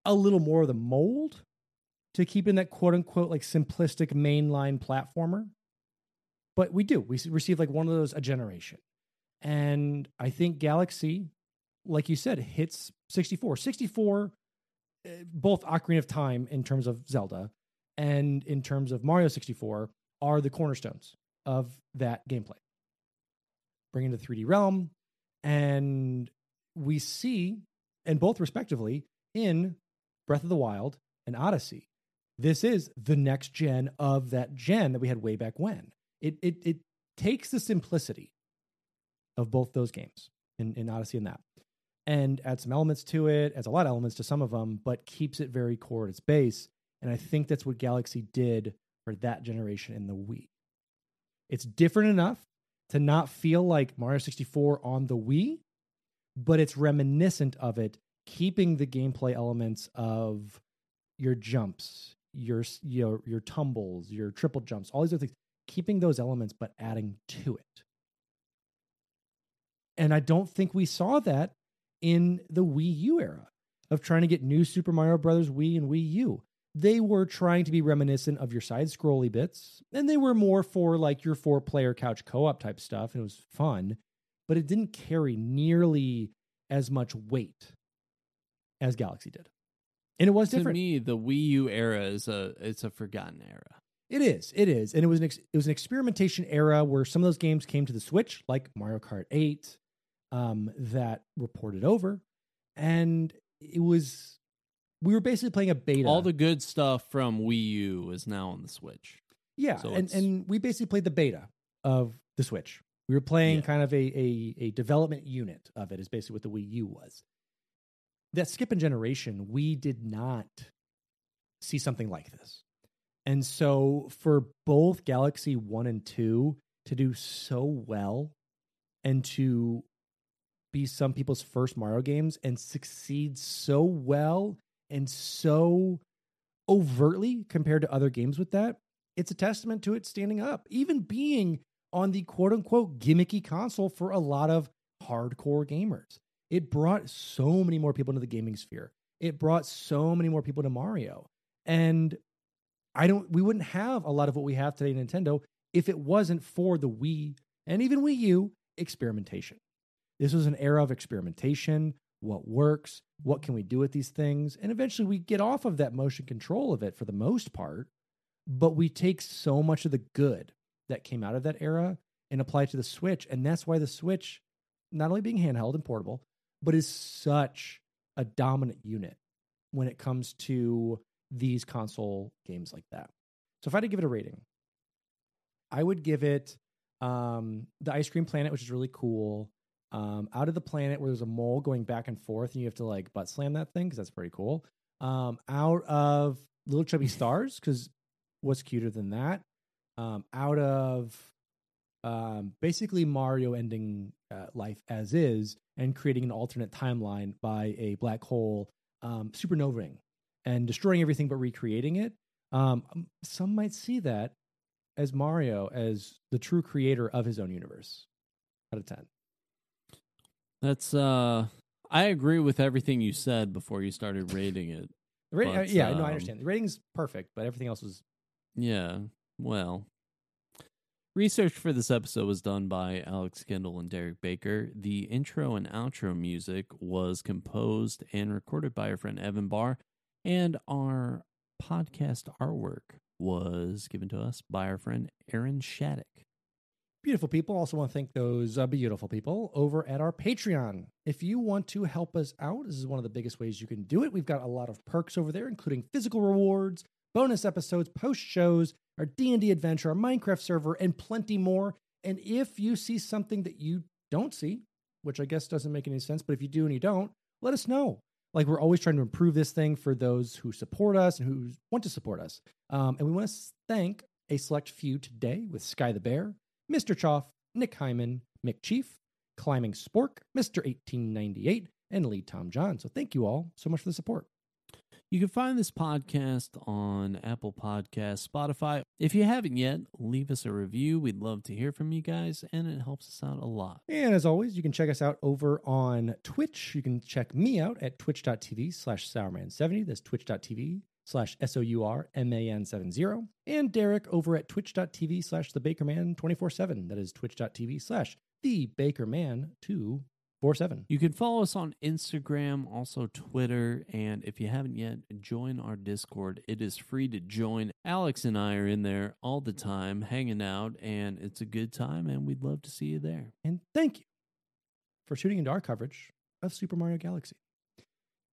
a little more of the mold to keep in that quote unquote like simplistic mainline platformer. But we do. We receive like one of those a generation. And I think Galaxy like you said, hits 64. 64, uh, both Ocarina of Time in terms of Zelda and in terms of Mario 64, are the cornerstones of that gameplay. Bring into the 3D realm, and we see, and both respectively, in Breath of the Wild and Odyssey. This is the next gen of that gen that we had way back when. It it it takes the simplicity of both those games in, in Odyssey and that, and adds some elements to it, adds a lot of elements to some of them, but keeps it very core at its base. And I think that's what Galaxy did for that generation in the Wii. It's different enough to not feel like Mario 64 on the Wii, but it's reminiscent of it, keeping the gameplay elements of your jumps, your your your tumbles, your triple jumps, all these other things, keeping those elements but adding to it. And I don't think we saw that in the Wii U era of trying to get new Super Mario Brothers Wii and Wii U. They were trying to be reminiscent of your side scrolly bits, and they were more for like your four player couch co op type stuff, and it was fun, but it didn't carry nearly as much weight as Galaxy did. And it was to different. me, the Wii U era is a it's a forgotten era. It is. It is. And it was an ex- it was an experimentation era where some of those games came to the Switch, like Mario Kart 8, um, that were ported over. And it was we were basically playing a beta. All the good stuff from Wii U is now on the Switch. Yeah, so and, it's- and we basically played the beta of the Switch. We were playing Yeah. kind of a, a a development unit of it is basically what the Wii U was. That skip in generation, we did not see something like this. And so for both Galaxy 1 and 2 to do so well and to be some people's first Mario games and succeed so well and so overtly compared to other games with that, it's a testament to it standing up, even being on the quote unquote gimmicky console for a lot of hardcore gamers. It brought so many more people into the gaming sphere. It brought so many more people to Mario. And I don't we wouldn't have a lot of what we have today in Nintendo if it wasn't for the Wii and even Wii U experimentation. This was an era of experimentation, what works, what can we do with these things, and eventually we get off of that motion control of it for the most part, but we take so much of the good that came out of that era and apply it to the Switch, and that's why the Switch not only being handheld and portable, but is such a dominant unit when it comes to these console games like that. So if I had to give it a rating, I would give it um, the Ice Cream Planet, which is really cool. Um, out of the planet where there's a mole going back and forth, and you have to like butt slam that thing because that's pretty cool. Um, out of Little Chubby Stars, because what's cuter than that? Um, out of um, basically Mario ending uh, life as is and creating an alternate timeline by a black hole um, supernovaing and destroying everything but recreating it. Um, um, some might see that as Mario as the true creator of his own universe. Out of ten. That's uh I agree with everything you said before you started rating it. Rating, But, yeah, no, I um, understand. The rating's perfect, but everything else was Yeah. Well, research for this episode was done by Alex Kendall and Derek Baker. The intro and outro music was composed and recorded by our friend Evan Barr, and our podcast artwork was given to us by our friend Aaron Shattuck. Beautiful people. Also want to thank those uh, beautiful people over at our Patreon. If you want to help us out, this is one of the biggest ways you can do it. We've got a lot of perks over there, including physical rewards, bonus episodes, post shows, our D&D adventure, our Minecraft server, and plenty more. And if you see something that you don't see, which I guess doesn't make any sense, but if you do and you don't, let us know. Like we're always trying to improve this thing for those who support us and who want to support us. Um, and we want to thank a select few today with Sky the Bear, Mr. Choff, Nick Hyman, Mick Chief, Climbing Spork, Mr. 1898, and Lee Tom John. So thank you all so much for the support. You can find this podcast on Apple Podcasts, Spotify. If you haven't yet, leave us a review. We'd love to hear from you guys, and it helps us out a lot. And as always, you can check us out over on Twitch. You can check me out at twitch.tv slash sourman70. That's twitch.tv slash S-O-U-R-M-A-N-7-0. And Derek over at twitch.tv slash thebakerman24-7. That is twitch.tv slash thebakerman2 four seven. You can follow us on Instagram, also Twitter, and if you haven't yet, join our Discord. It is free to join. Alex and I are in there all the time, hanging out, and it's a good time. And we'd love to see you there. And thank you for shooting into our coverage of Super Mario Galaxy.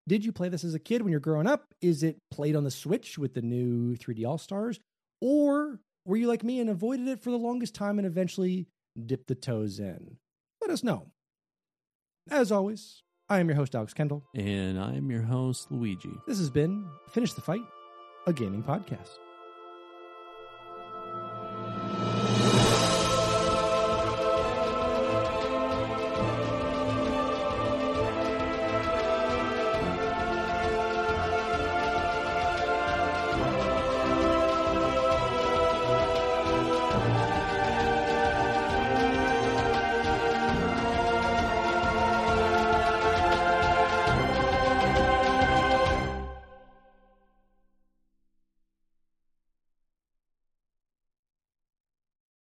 Did you play this as a kid when you're growing up? Is it played on the Switch with the new 3D All Stars, or were you like me and avoided it for the longest time and eventually dipped the toes in? Let us know. As always, I am your host, Alex Kendall. And I'm your host, Luigi. This has been Finish the Fight, a gaming podcast.